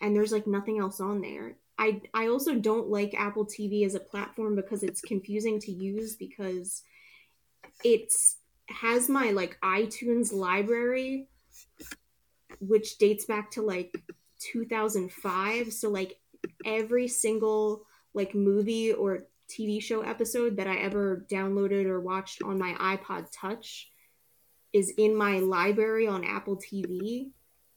and there's like nothing else on there. I I also don't like Apple TV as a platform because it's confusing to use because it's has my like iTunes library, which dates back to like 2005. So like every single like movie or TV show episode that I ever downloaded or watched on my iPod Touch is in my library on Apple TV.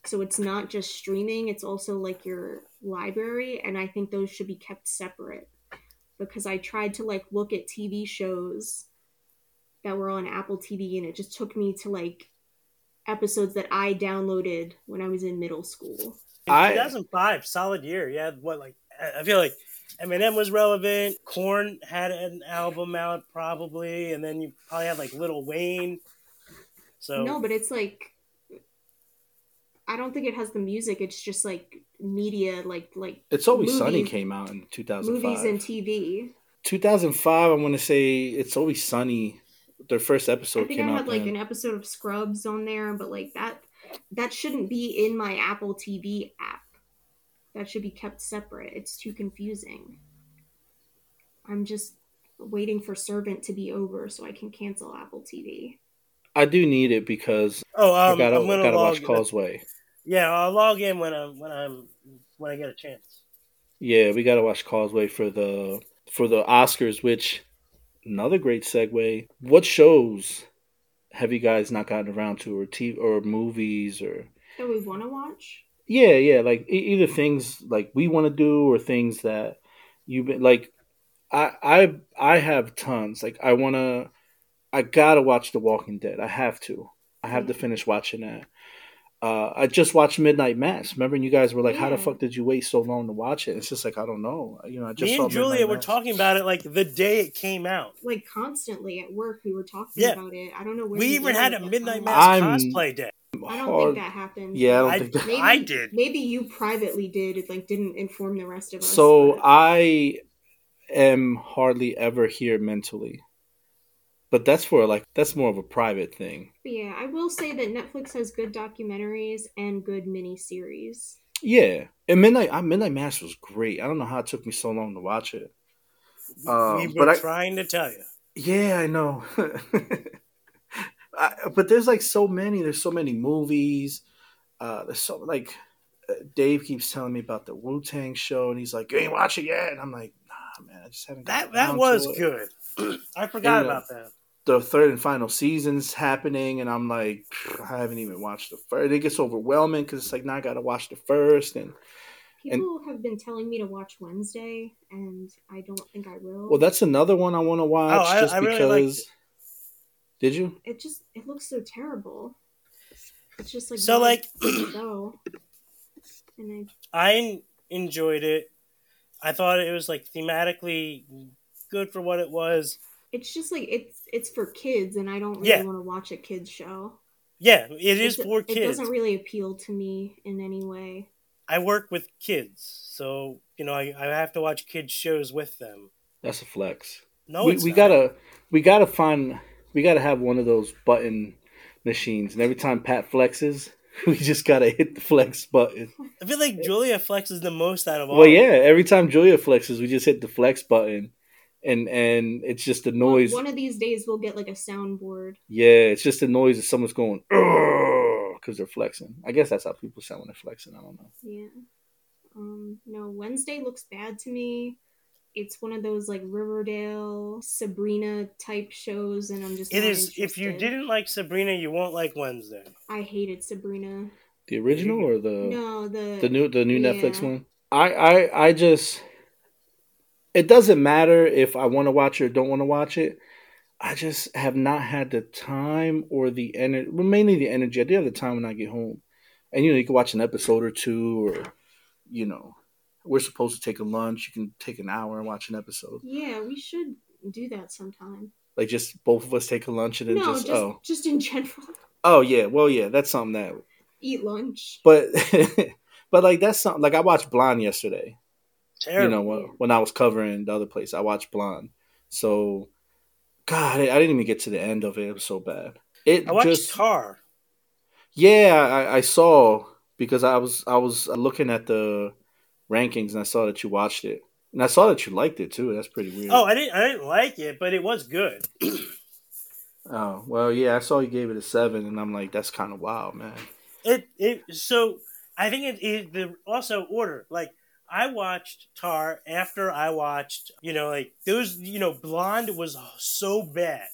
So it's not just streaming, it's also like your library and I think those should be kept separate because I tried to like look at TV shows that were on Apple TV and it just took me to like episodes that I downloaded when I was in middle school. I 2005, solid year. Yeah, what like I I feel like Eminem was relevant. Korn had an album out probably, and then you probably had like Lil Wayne. So No, but it's like I don't think it has the music. It's just like media, like like It's Always Sunny movies- came out in 2005. movies and TV. 2005, I want to say It's Always Sunny. Their first episode. I episode think came I out had like then. an episode of Scrubs on there, but like that that shouldn't be in my Apple TV app. That should be kept separate. It's too confusing. I'm just waiting for Servant to be over so I can cancel Apple TV. I do need it because oh, I um, gotta, I'm gotta watch Causeway. Yeah, I'll log in when I'm when I'm when I get a chance. Yeah, we gotta watch Causeway for the for the Oscars, which another great segue. What shows have you guys not gotten around to, or TV, or movies, or That we want to watch? yeah, yeah, like e- either things like we want to do, or things that you've been like. I I I have tons. Like I wanna, I gotta watch The Walking Dead. I have to. I have to mm-hmm. finish watching that. Uh, I just watched Midnight Mass. Remember, and you guys were like, "How the fuck did you wait so long to watch it?" It's just like I don't know. You know, I just Me saw and Julia Midnight were Mass. talking about it like the day it came out. Like constantly at work, we were talking Yeah. about it. I don't know where We even had a Midnight. Mass I'm- cosplay day. I don't Hard- think that happened. Yeah, I don't I, think that. Maybe, I did. Maybe you privately did. It like didn't inform the rest of us. So but- I am hardly ever here mentally, but that's for like that's more of a private thing. Yeah, I will say that Netflix has good documentaries and good miniseries. Yeah, and Midnight I, Midnight Mass was great. I don't know how it took me so long to watch it. Um, we but were I- trying to tell you. Yeah, I know. I, but there's like so many. There's so many movies. Uh, there's so like uh, Dave keeps telling me about the Wu Tang show, and he's like, "You ain't watch it yet," and I'm like, "Nah, man, I just haven't." That that was good. I forgot Yeah. about that. The third and final season's happening, and I'm like, I haven't even watched the first. It gets overwhelming because it's like now I got to watch the first, and People have been telling me to watch Wednesday, and I don't think I will. well, that's another one I want to oh, watch Oh, I- just I really because. liked Did you? it just it looks so terrible. It's just like So, like- good to go. And I enjoyed it. I thought it was like thematically good for what it was. I, it's just like it's it's for kids, and I don't really Yeah. want to watch a kids show. Yeah, it is It- for kids. It doesn't really appeal to me in any way. I work with kids, so you know I, I have to watch kids shows with them. That's a flex. No, we, it's we not. gotta we gotta find we gotta have one of those button machines, and every time Pat flexes, we just gotta hit the flex button. I feel like Julia flexes the most out of all. Well, yeah, every time Julia flexes, we just hit the flex button, and and it's just the noise. One of these days we'll get like a soundboard. Yeah, it's just the noise of someone's going because they're flexing. I guess that's how people sound when they're flexing. I don't know. Yeah. Um, no, Wednesday looks bad to me. It's one of those like Riverdale, Sabrina type shows, and I'm just. It not is. If you didn't like Sabrina, you won't like Wednesday. I hated Sabrina. The original or the no, the the new the new Netflix one? I I I just it doesn't matter if I want to watch it or don't want to watch it. I just have not had the time or the energy, well, mainly the energy. I do have the time when I get home, and you know you can watch an episode or two, or you know we're supposed to take a lunch. You can take an hour and watch an episode. Yeah, we should do that sometime. Like just both of us take a lunch and then no, just, just oh just in general, oh yeah, well yeah, that's something that. eat lunch. But but like that's something like I watched Blonde yesterday. Terrible. you know when, when I was covering the other place, I watched Blonde. So, God, I, I didn't even get to the end of it. It was so bad. It I watched just Tár. yeah, I, I saw because I was I was looking at the rankings and I saw that you watched it and I saw that you liked it too. That's pretty weird. Oh, I didn't. I didn't like it, but it was good. Oh, well, yeah, I saw you gave it a seven, and I'm like, that's kind of wild, man. It it so I think it, it the also order like I watched Tár after I watched you know like there was you know Blonde was so bad,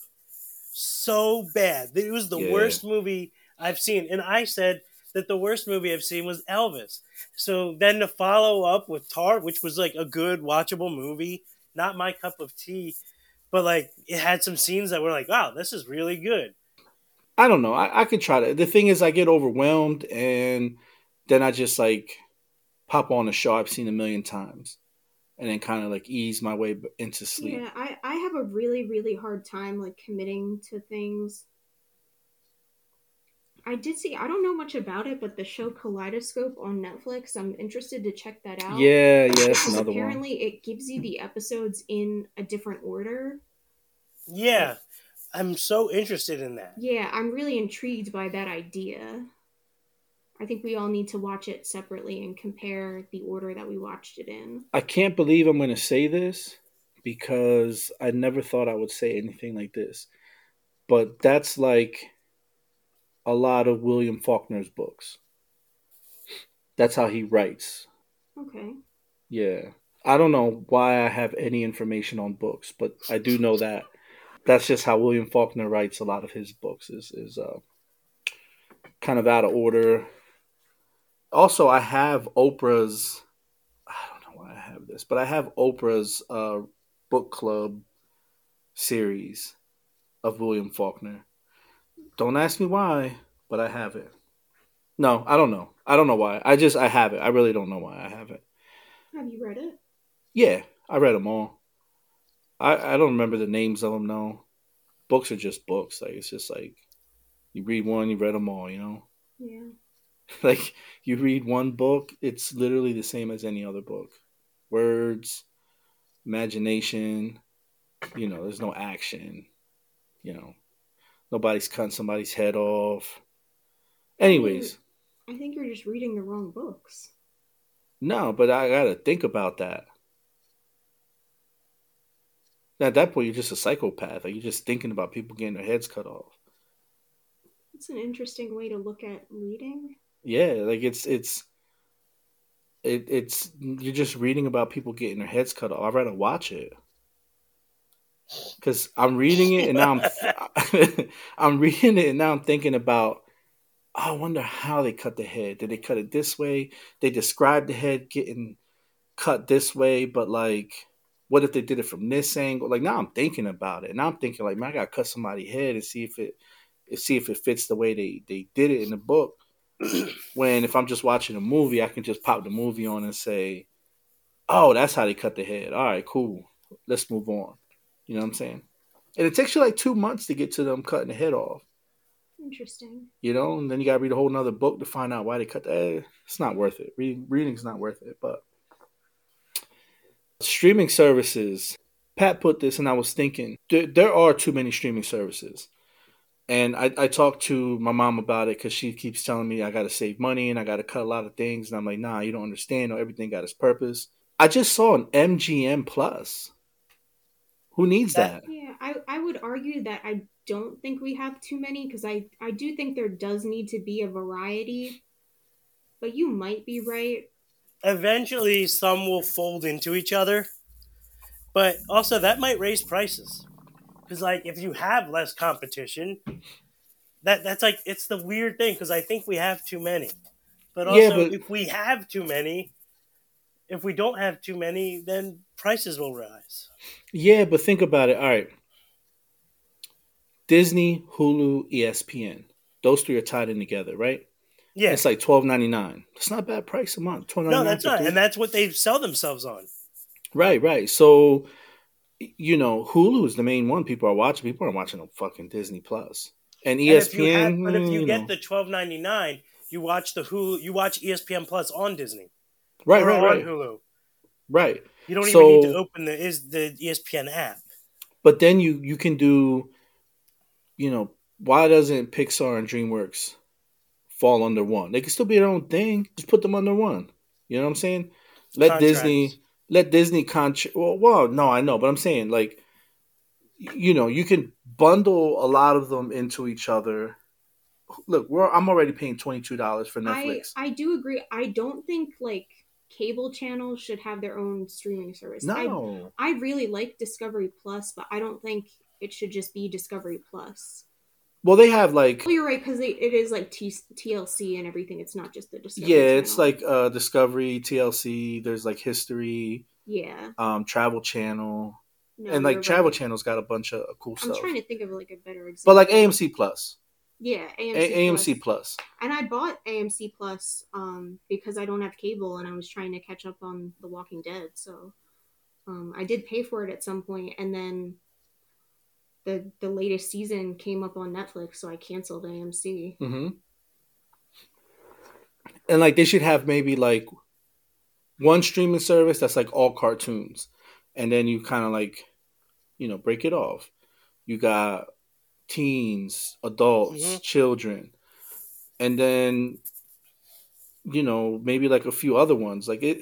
so bad. It was the Yeah. worst movie I've seen, and I said that the worst movie I've seen was Elvis. So then to follow up with Tár, which was like a good watchable movie, not my cup of tea, but like it had some scenes that were like, wow, this is really good. I don't know. I, I could try to. The thing is, I get overwhelmed, and then I just like pop on a show I've seen a million times, and then kind of like ease my way into sleep. Yeah, I I have a really really hard time like committing to things. I did see. I don't know much about it, but the show Kaleidoscope on Netflix. I'm interested to check that out. Yeah, yeah, that's Because another one. apparently it gives you the episodes in a different order. Yeah, I'm so interested in that. Yeah, I'm really intrigued by that idea. I think we all need to watch it separately and compare the order that we watched it in. I can't believe I'm going to say this because I never thought I would say anything like this, but that's like a lot of William Faulkner's books. That's how he writes. Okay. Yeah. I don't know why I have any information on books, but I do know that that's just how William Faulkner writes a lot of his books is is uh, kind of out of order. Also, I have Oprah's I don't know why I have this, but I have Oprah's uh, book club series of William Faulkner. Don't ask me why, but I have it. No, I don't know. I don't know why. I just I have it. I really don't know why I have it. Have you read it? Yeah, I read them all. I I don't remember the names of them. No, books are just books. Like it's just like you read one, you read them all. You know, Yeah. like you read one book, it's literally the same as any other book. Words, imagination. You know, there's no action. You know, nobody's cutting somebody's head off. Anyways, I think you're just reading the wrong books. no, but I gotta think about that. At that point, you're just a psychopath. Like you're just thinking about people getting their heads cut off. It's an interesting way to look at reading. Yeah, like it's it's it, it's you're just reading about people getting their heads cut off. I'd rather watch it because I'm reading it and now I'm I'm reading it and now I'm thinking about. oh, I wonder how they cut the head. Did they cut it this way? They described the head getting cut this way, but like, what if they did it from this angle? Like now I'm thinking about it. Now I'm thinking like, man, I gotta cut somebody's head and see if it see if it fits the way they they did it in the book. when if I'm just watching a movie, I can just pop the movie on and say, "Oh, that's how they cut the head." All right, cool. Let's move on. You know what I'm saying? And it takes you like two months to get to them cutting the head off. Interesting. You know, and then you got to read a whole nother book to find out why they cut the. Eh, it's not worth it. Reading reading's not worth it. But streaming services. Pat put this, and I was thinking there, there are too many streaming services. And I, I talked to my mom about it because she keeps telling me I got to save money and I got to cut a lot of things. And I'm like, nah, you don't understand. No, everything got its purpose. I just saw an MGM Plus. Who needs that? Yeah, I, I would argue that I don't think we have too many because I, I do think there does need to be a variety. But you might be right. Eventually, some will fold into each other, but also that might raise prices because, like, if you have less competition, that that's like it's the weird thing because I think we have too many, but also Yeah, but- if we have too many, if we don't have too many, then prices will rise. Yeah, but think about it. All right. Disney, Hulu, ESPN. Those three are tied in together, right? Yeah, It's like twelve ninety nine. It's not a bad price a month. Twelve ninety no, nine. that's not, and that's what they sell themselves on. Right, right. So, you know, Hulu is the main one people are watching. People aren't watching no fucking Disney Plus and E And if you ESPN. have- but if you, mm, get know. the twelve ninety nine, you watch the Hulu, you watch ESPN Plus on Disney right, right, on right, Hulu. right. You don't So- even need to open the is the ESPN app. But then you you can do, you know, why doesn't Pixar and DreamWorks fall under one? They can still be their own thing. Just put them under one. You know what I'm saying? Let Contracts. Disney let Disney contract. Well, well, no, I know, but I'm saying like, you know, you can bundle a lot of them into each other. Look, we're I'm already paying twenty two dollars for I, Netflix. I do agree. I don't think like cable channels should have their own streaming service. no, I, I really like Discovery Plus, but I don't think it should just be Discovery Plus. Well they have like Well, you're right because it is like T- TLC and everything. It's not just the Discovery. yeah, it's like uh Discovery, TLC. There's like History, yeah, um, Travel Channel. no, and like Travel right. Channel's got a bunch of cool stuff. I'm trying to think of like a better example. But like AMC Plus, yeah, AMC, A- AMC Plus. Plus. and I bought AMC Plus um because I don't have cable and I was trying to catch up on The Walking Dead. So um I did pay for it at some point and then the the latest season came up on Netflix, so I canceled AMC. hmm And like they should have maybe like one streaming service that's like all cartoons, and then you kind of like, you know, break it off. You got teens, adults, Mhm. children, and then you know maybe like a few other ones. Like it,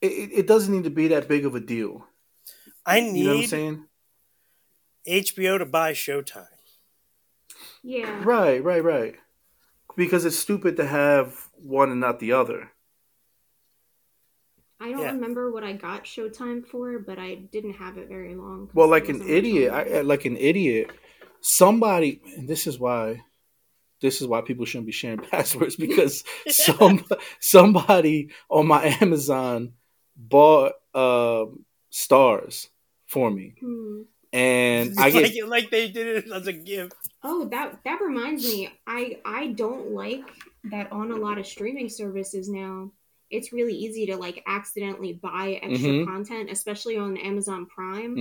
it, it doesn't need to be that big of a deal. I need. You know what I'm saying? HBO to buy Showtime. Yeah. Right, right, right. Because it's stupid to have one and not the other. I don't Yeah. remember what I got Showtime for, but I didn't have it very long. Well, like an idiot, I, like an idiot. Somebody, and this is why, this is why people shouldn't be sharing passwords because some somebody on my Amazon bought um stars for me, Hmm. And I get like, like they did it as a gift. Oh, that that reminds me. I I don't like that on a lot of streaming services now. It's really easy to like accidentally buy extra Mhm. content, especially on Amazon Prime,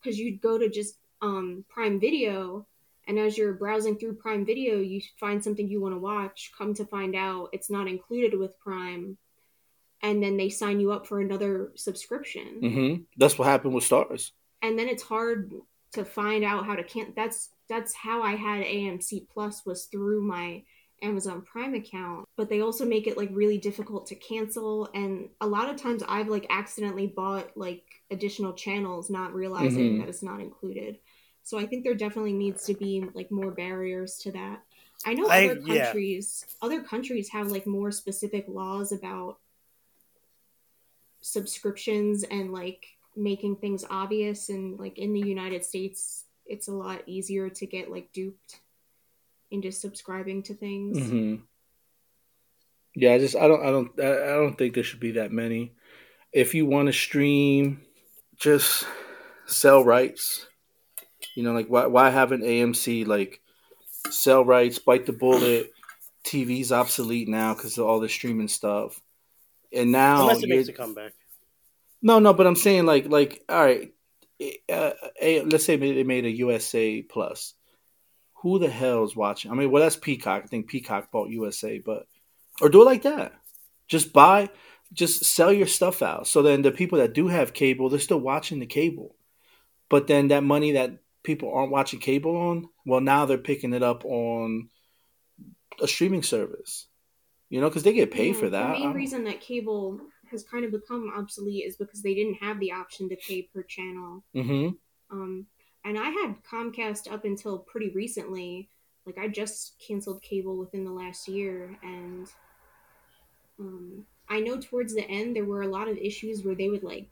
because you'd go to just um Prime Video, and as you're browsing through Prime Video, you find something you want to watch. Come to find out, it's not included with Prime, and then they sign you up for another subscription hmm That's what happened with stars. And then it's hard to find out how to can that's that's how I had AMC Plus was through my Amazon Prime account but they also make it like really difficult to cancel and a lot of times I've like accidentally bought like additional channels not realizing Mhm. that it's not included so I think there definitely needs to be like more barriers to that I know I- other yeah. countries other countries have like more specific laws about subscriptions and like making things obvious and like in the United States it's a lot easier to get like duped into subscribing to things. hmm Yeah, I just I don't I don't I I don't think there should be that many. If you want to stream, just sell rights. You know, like why why haven't AMC like sell rights, bite the bullet? TV's obsolete now because of all the streaming stuff. And now Unless it you're- makes a comeback. No, no, but I'm saying like like all right, uh, a, let's say they made a USA Plus. Who the hell is watching? I mean, well, that's Peacock. I think Peacock bought USA, but or do it like that. Just buy, just sell your stuff out. So then the people that do have cable, they're still watching the cable. But then that money that people aren't watching cable on, well, now they're picking it up on a streaming service. You know, because they get paid Yeah, for that. The main reason that cable has kind of become obsolete is because they didn't have the option to pay per channel. Mhm. Um, and I had Comcast up until pretty recently. Like I just canceled cable within the last year, and um, I know towards the end there were a lot of issues where they would like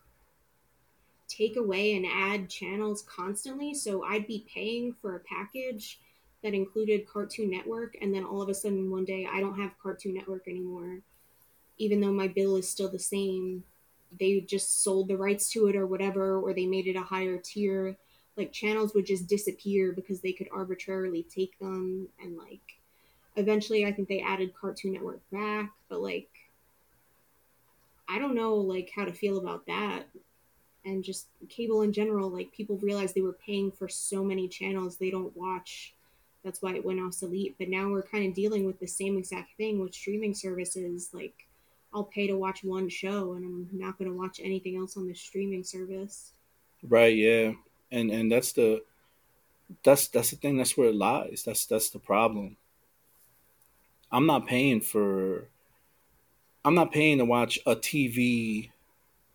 take away and add channels constantly. So I'd be paying for a package that included Cartoon Network, and then all of a sudden one day I don't have Cartoon Network anymore, even though my bill is still the same. They just sold the rights to it or whatever, or they made it a higher tier. Like channels would just disappear because they could arbitrarily take them, and like eventually I think they added Cartoon Network back, but like I don't know like how to feel about that and just cable in general like people realized they were paying for so many channels they don't watch that's why it went obsolete but now we're kind of dealing with the same exact thing with streaming services like i'll pay to watch one show and i'm not going to watch anything else on the streaming service Right, yeah. And and that's the that's that's the thing, that's where it lies. That's that's the problem. I'm not paying for I'm not paying to watch a TV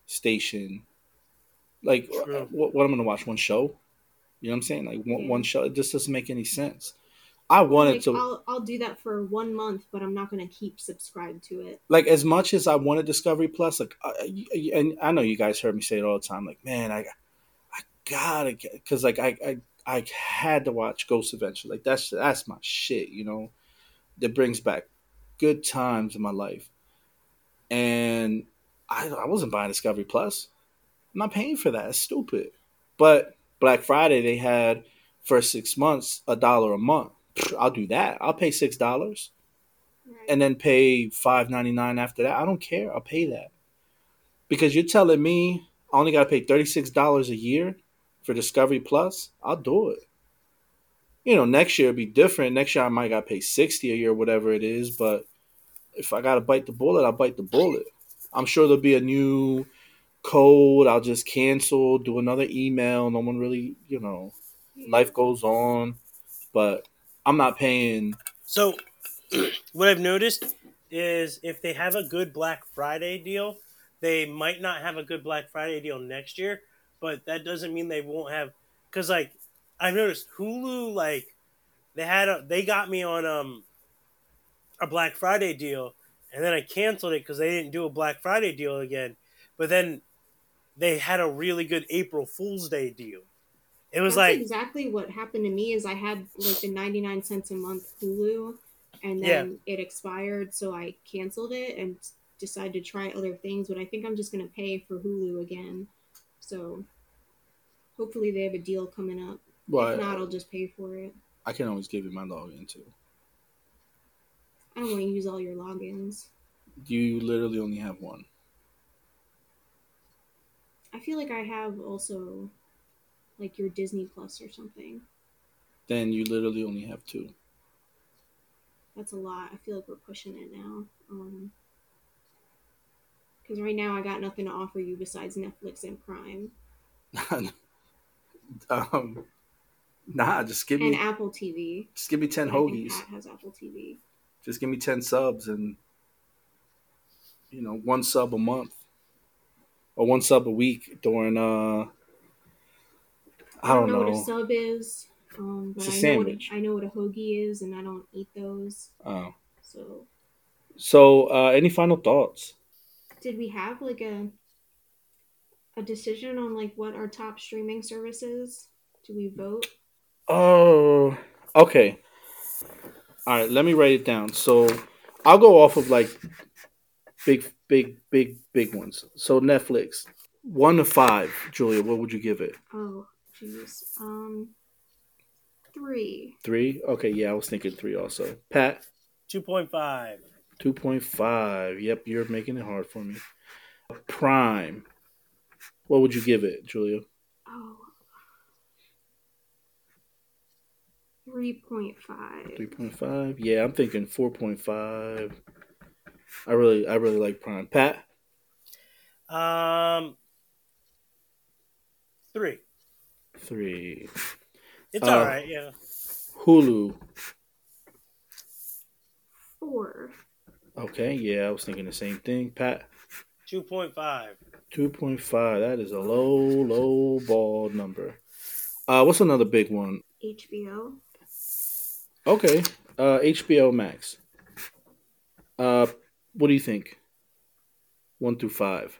station. Like True. what, what I'm gonna watch one show? You know what I'm saying? Like one, Yeah. one show. It just doesn't make any sense. I wanted like, to I'll, I'll do that for one month but i'm not going to keep subscribed to it like as much as I wanted Discovery Plus, like, I, and I know you guys heard me say it all the time. Like, man, I, I gotta get because like I, I, I had to watch Ghost Adventure. Like that's that's my shit. You know, that brings back good times in my life. And I, I wasn't buying Discovery Plus. I'm not paying for that. It's stupid. But Black Friday they had for six months a dollar a month. I'll do that. I'll pay six dollars right? and then pay five ninety nine after that. I don't care. I'll pay that because you're telling me I only got to pay thirty six dollars a year for Discovery Plus. I'll do it. You know, next year it'll be different. Next year I might got to pay sixty a year, whatever it is. But if I got to bite the bullet, I'll bite the bullet. I'm sure there'll be a new code. I'll just cancel, do another email. No one really, you know, life goes on. But I'm not paying. So, what I've noticed is if they have a good Black Friday deal, they might not have a good Black Friday deal next year, but that doesn't mean they won't have. Because like I've noticed Hulu, like they had a they got me on um a Black Friday deal, and then I canceled it because they didn't do a Black Friday deal again. But then they had a really good April Fool's Day deal. It was That's like exactly what happened to me is I had like the 99 cents a month Hulu and Yeah. then it expired so I canceled it and decided to try other things but I think I'm just going to pay for Hulu again. So hopefully they have a deal coming up. Well, if not, I'll just pay for it. I can always give you my login too. I don't want to use all your logins. You literally only have one. I feel like I have also like your Disney Plus or something. Then you literally only have two. That's a lot. I feel like we're pushing it now. Um, because right now I got nothing to offer you besides Netflix and Prime um, nah, just give and me Apple TV. just give me ten I hoagies. Pat has Apple TV. Just give me ten subs and you know one sub a month or one sub a week during uh I don't know what a sub is, um, but It's a I know what sandwich. a, I know what a hoagie is, and I don't eat those. Oh. So, So, uh, any final thoughts? did we have like a a decision on like what our top streaming services? Do we vote? Oh, okay. All right, let me write it down. So, I'll go off of like big, big, big, big ones. So, Netflix, one to five. Julia, what would you give it? Oh, jeez. Um, three. Three? Okay, yeah, I was thinking three also. Pat, two point five. 2.5. Yep, you're making it hard for me. Prime. What would you give it, Julia? Oh. 3.5. Three point five. Yeah, I'm thinking four point five. I really, I really like Prime. Pat, Um, three. Three. It's Uh, all right. Yeah. Hulu. 4. Okay, yeah, I was thinking the same thing. Pat, Two point five. two point five. That is a low, low ball number. Uh, what's another big one? HBO. Okay, uh, HBO Max. Uh, what do you think? One through five.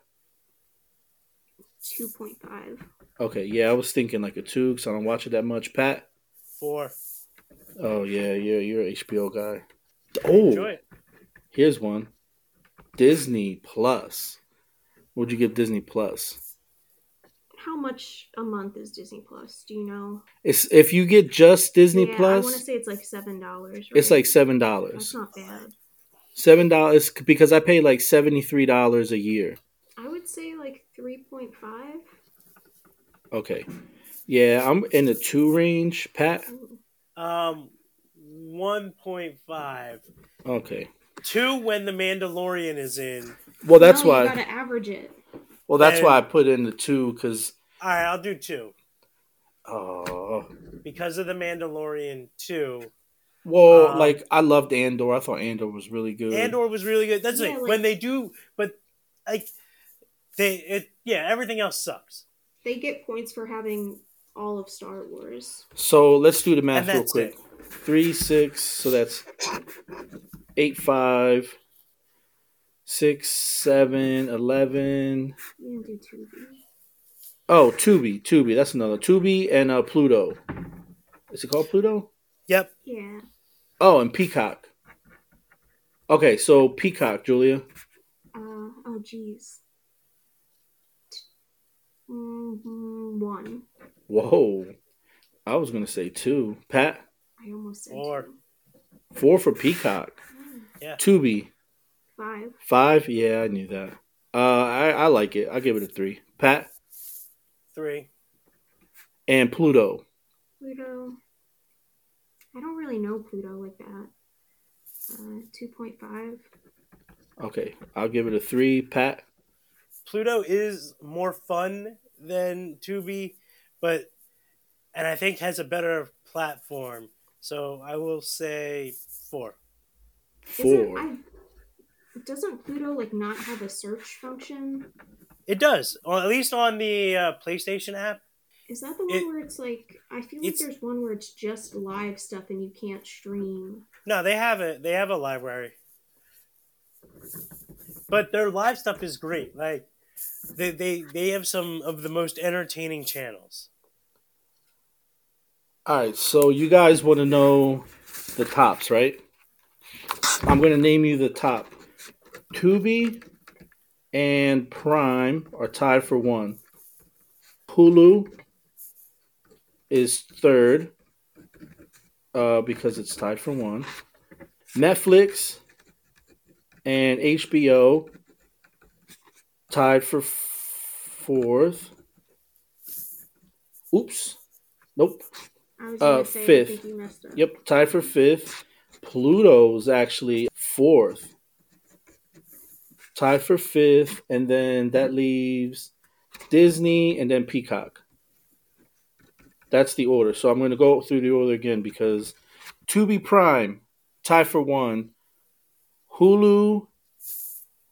2.5. Okay, yeah, I was thinking like a two because I don't watch it that much. Pat. Four. Oh yeah, yeah, you're an HBO guy. Oh. Enjoy Oh, it. here's one. Disney Plus. What'd you give Disney Plus? How much a month is Disney Plus? Do you know? It's if you get just Disney yeah, I want to say it's like $7. it's like seven dollars. That's not bad. Seven dollars because I pay like seventy three dollars a year. I would say like 3.5. Okay, yeah, I'm in the two range. Pat. Um, one point five. Okay. Two when the Mandalorian is in. Well, that's No, why. You gotta average it. Well, that's And- why I put in the two because. All right, I'll do two Oh, because of the Mandalorian. Two. well, Um, like I loved Andor. I thought Andor was really good. Andor was really good. That's Yeah, like, like- when they do, but like they it yeah everything else sucks. They get points for having all of Star Wars. So let's do the math real quick. it. Three, six, so that's eight, five, six, seven, eleven. You can do Tubi. Oh, Tubi, Tubi, that's another. Tubi and uh, Pluto. Is it called Pluto? Yep. Yeah. Oh, and Peacock. Okay, so Peacock, Julia. Uh, oh, jeez. Mm, one. Whoa. I was gonna say two. Pat, I almost said Four. two. four for Peacock. Yeah. Tubi, Five. five. Yeah, I knew that. Uh, I, I like it. I'll give it a three. Pat Three. and Pluto. Pluto. I don't really know Pluto like that. Uh, 2.5. Okay, I'll give it a three. Pat. Pluto is more fun than Tubi, but and I think has a better platform. So I will say four. Isn't, Four. I, doesn't Pluto like not have a search function? It does, or at least on the uh, PlayStation app. Is that the one It- where it's like I feel like there's one where it's just live stuff and you can't stream. No, they have it. They have a library, but their live stuff is great. Like they they they have some of the most entertaining channels. All right, so you guys want to know the tops, right? I'm going to name you the top. Tubi and Prime are tied for one. Hulu is third uh, because it's tied for one. Netflix and HBO tied for fourth. Oops. Nope. I was Uh, say fifth. I think you messed up. Yep, tied for fifth. Pluto's actually fourth. Tied for fifth, and then that leaves Disney and then Peacock. That's the order. So I'm going to go through the order again because Tubi Prime tied for one. Hulu,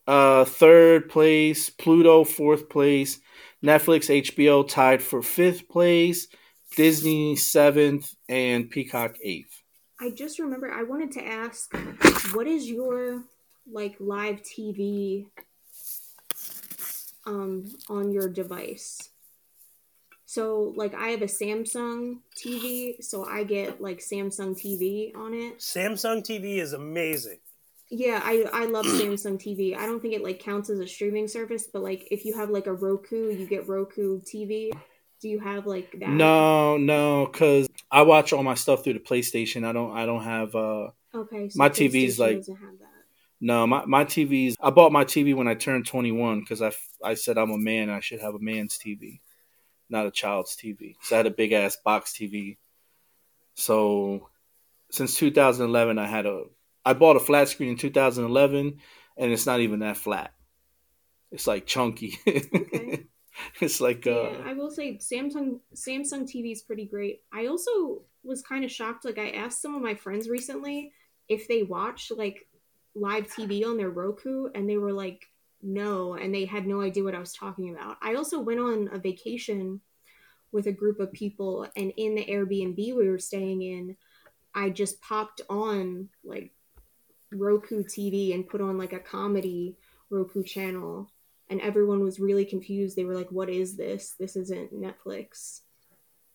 uh, third place. Pluto, fourth place. Netflix, HBO tied for fifth place. Disney seventh and Peacock eighth. I just remember I wanted to ask, what is your like live TV um on your device? So like I have a Samsung TV, so I get like Samsung TV on it. Samsung TV is amazing. Yeah, I I love Samsung TV. I don't think it like counts as a streaming service, but like if you have like a Roku, you get Roku TV. Do you have like that? No, no, because I watch all my stuff through the PlayStation. I don't. I don't have. uh Okay. So My TV's like- doesn't have that. No, my my TV's. I bought my TV when I turned twenty one because I I said I'm a man. I should have a man's TV, not a child's TV. So I had a big ass box TV. So since 2011, I had a I bought a flat screen in 2011, and it's not even that flat. It's like chunky. Okay. it's like uh, yeah, I will say Samsung Samsung TV is pretty great. I also was kind of shocked. Like I asked some of my friends recently if they watch like live TV on their Roku, and they were like, no, and they had no idea what I was talking about. I also went on a vacation with a group of people, and in the Airbnb we were staying in, I just popped on like Roku TV and put on like a comedy Roku channel and everyone was really confused. They were like, "What is this? This isn't Netflix."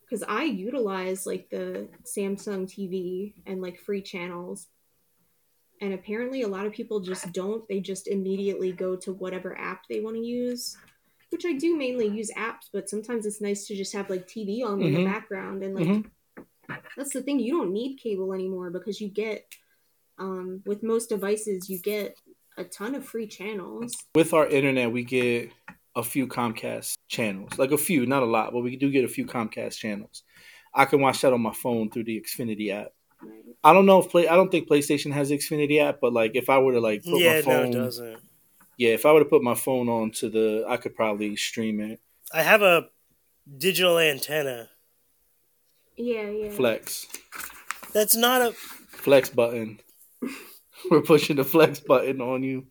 Cuz I utilize like the Samsung TV and like free channels. And apparently a lot of people just don't. They just immediately go to whatever app they want to use. Which I do mainly use apps, but sometimes it's nice to just have like TV on in the Mhm. background and like Mhm. that's the thing you don't need cable anymore because you get um, with most devices you get a ton of free channels with our internet, we get a few Comcast channels, like a few, not a lot, but we do get a few Comcast channels. I can watch that on my phone through the Xfinity app. right? I don't know if play. I don't think PlayStation has the Xfinity app, but like if I were to like put yeah, my no, phone, it doesn't. yeah, if I were to put my phone on to the, I could probably stream it. I have a digital antenna. yeah yeah Flex, That's not a. flex button. We're pushing the flex button on you.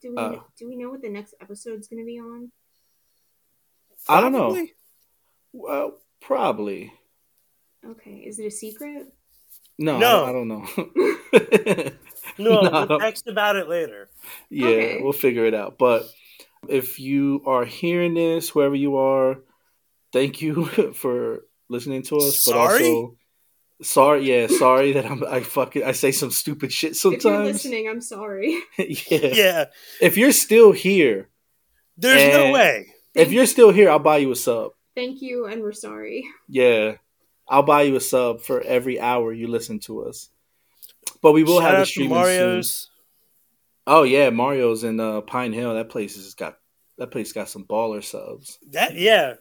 do we uh, do we know what the next episode's going to be on I don't know. Probably. Well, probably. okay is it a secret No, No. I, I don't know. No, No, we'll don't- text about it later. Yeah, Okay. we'll figure it out. But if you are hearing this, whoever you are, thank you for listening to us. But Sorry? also, sorry, yeah, sorry that I'm I fucking I say some stupid shit sometimes. if you're listening i'm sorry yeah. Yeah, If you're still here, there's no way. if you're still here, I'll buy you a sub. thank you and we're sorry Yeah, I'll buy you a sub for every hour you listen to us. But we will Shout have out the to streaming soon. Oh yeah, Mario's in uh, Pine Hill. That place has got that place got some baller subs. That yeah,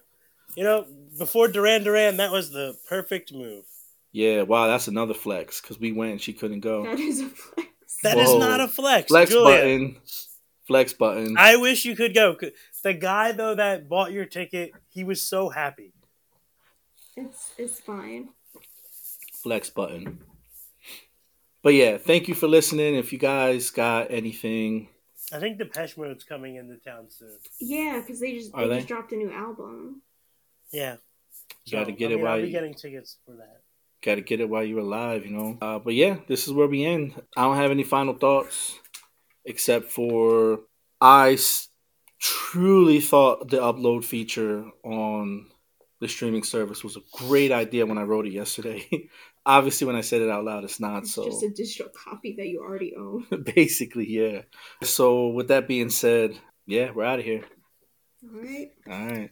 you know, before Duran Duran, that was the perfect move. Yeah, wow, that's another flex because we went and she couldn't go. that is a flex That is Whoa. not a flex. Flex Julia. button, flex button. I wish you could go. The guy though that bought your ticket, he was so happy. it's it's fine flex button. But yeah, thank you for listening. If you guys got anything, I think Depeche Mode's coming into town soon. yeah because they just Are they, they? just dropped a new album Yeah, You gotta get I it mean, while I'll be getting tickets for that. Got to get it while you're alive, you know. Uh, but yeah, this is where we end. I don't have any final thoughts except for I s- truly thought the upload feature on the streaming service was a great idea when I wrote it yesterday. Obviously, when I said it out loud, it's not. it's So just a digital copy that you already own basically, yeah. So with that being said, yeah, we're out of here. all right All right.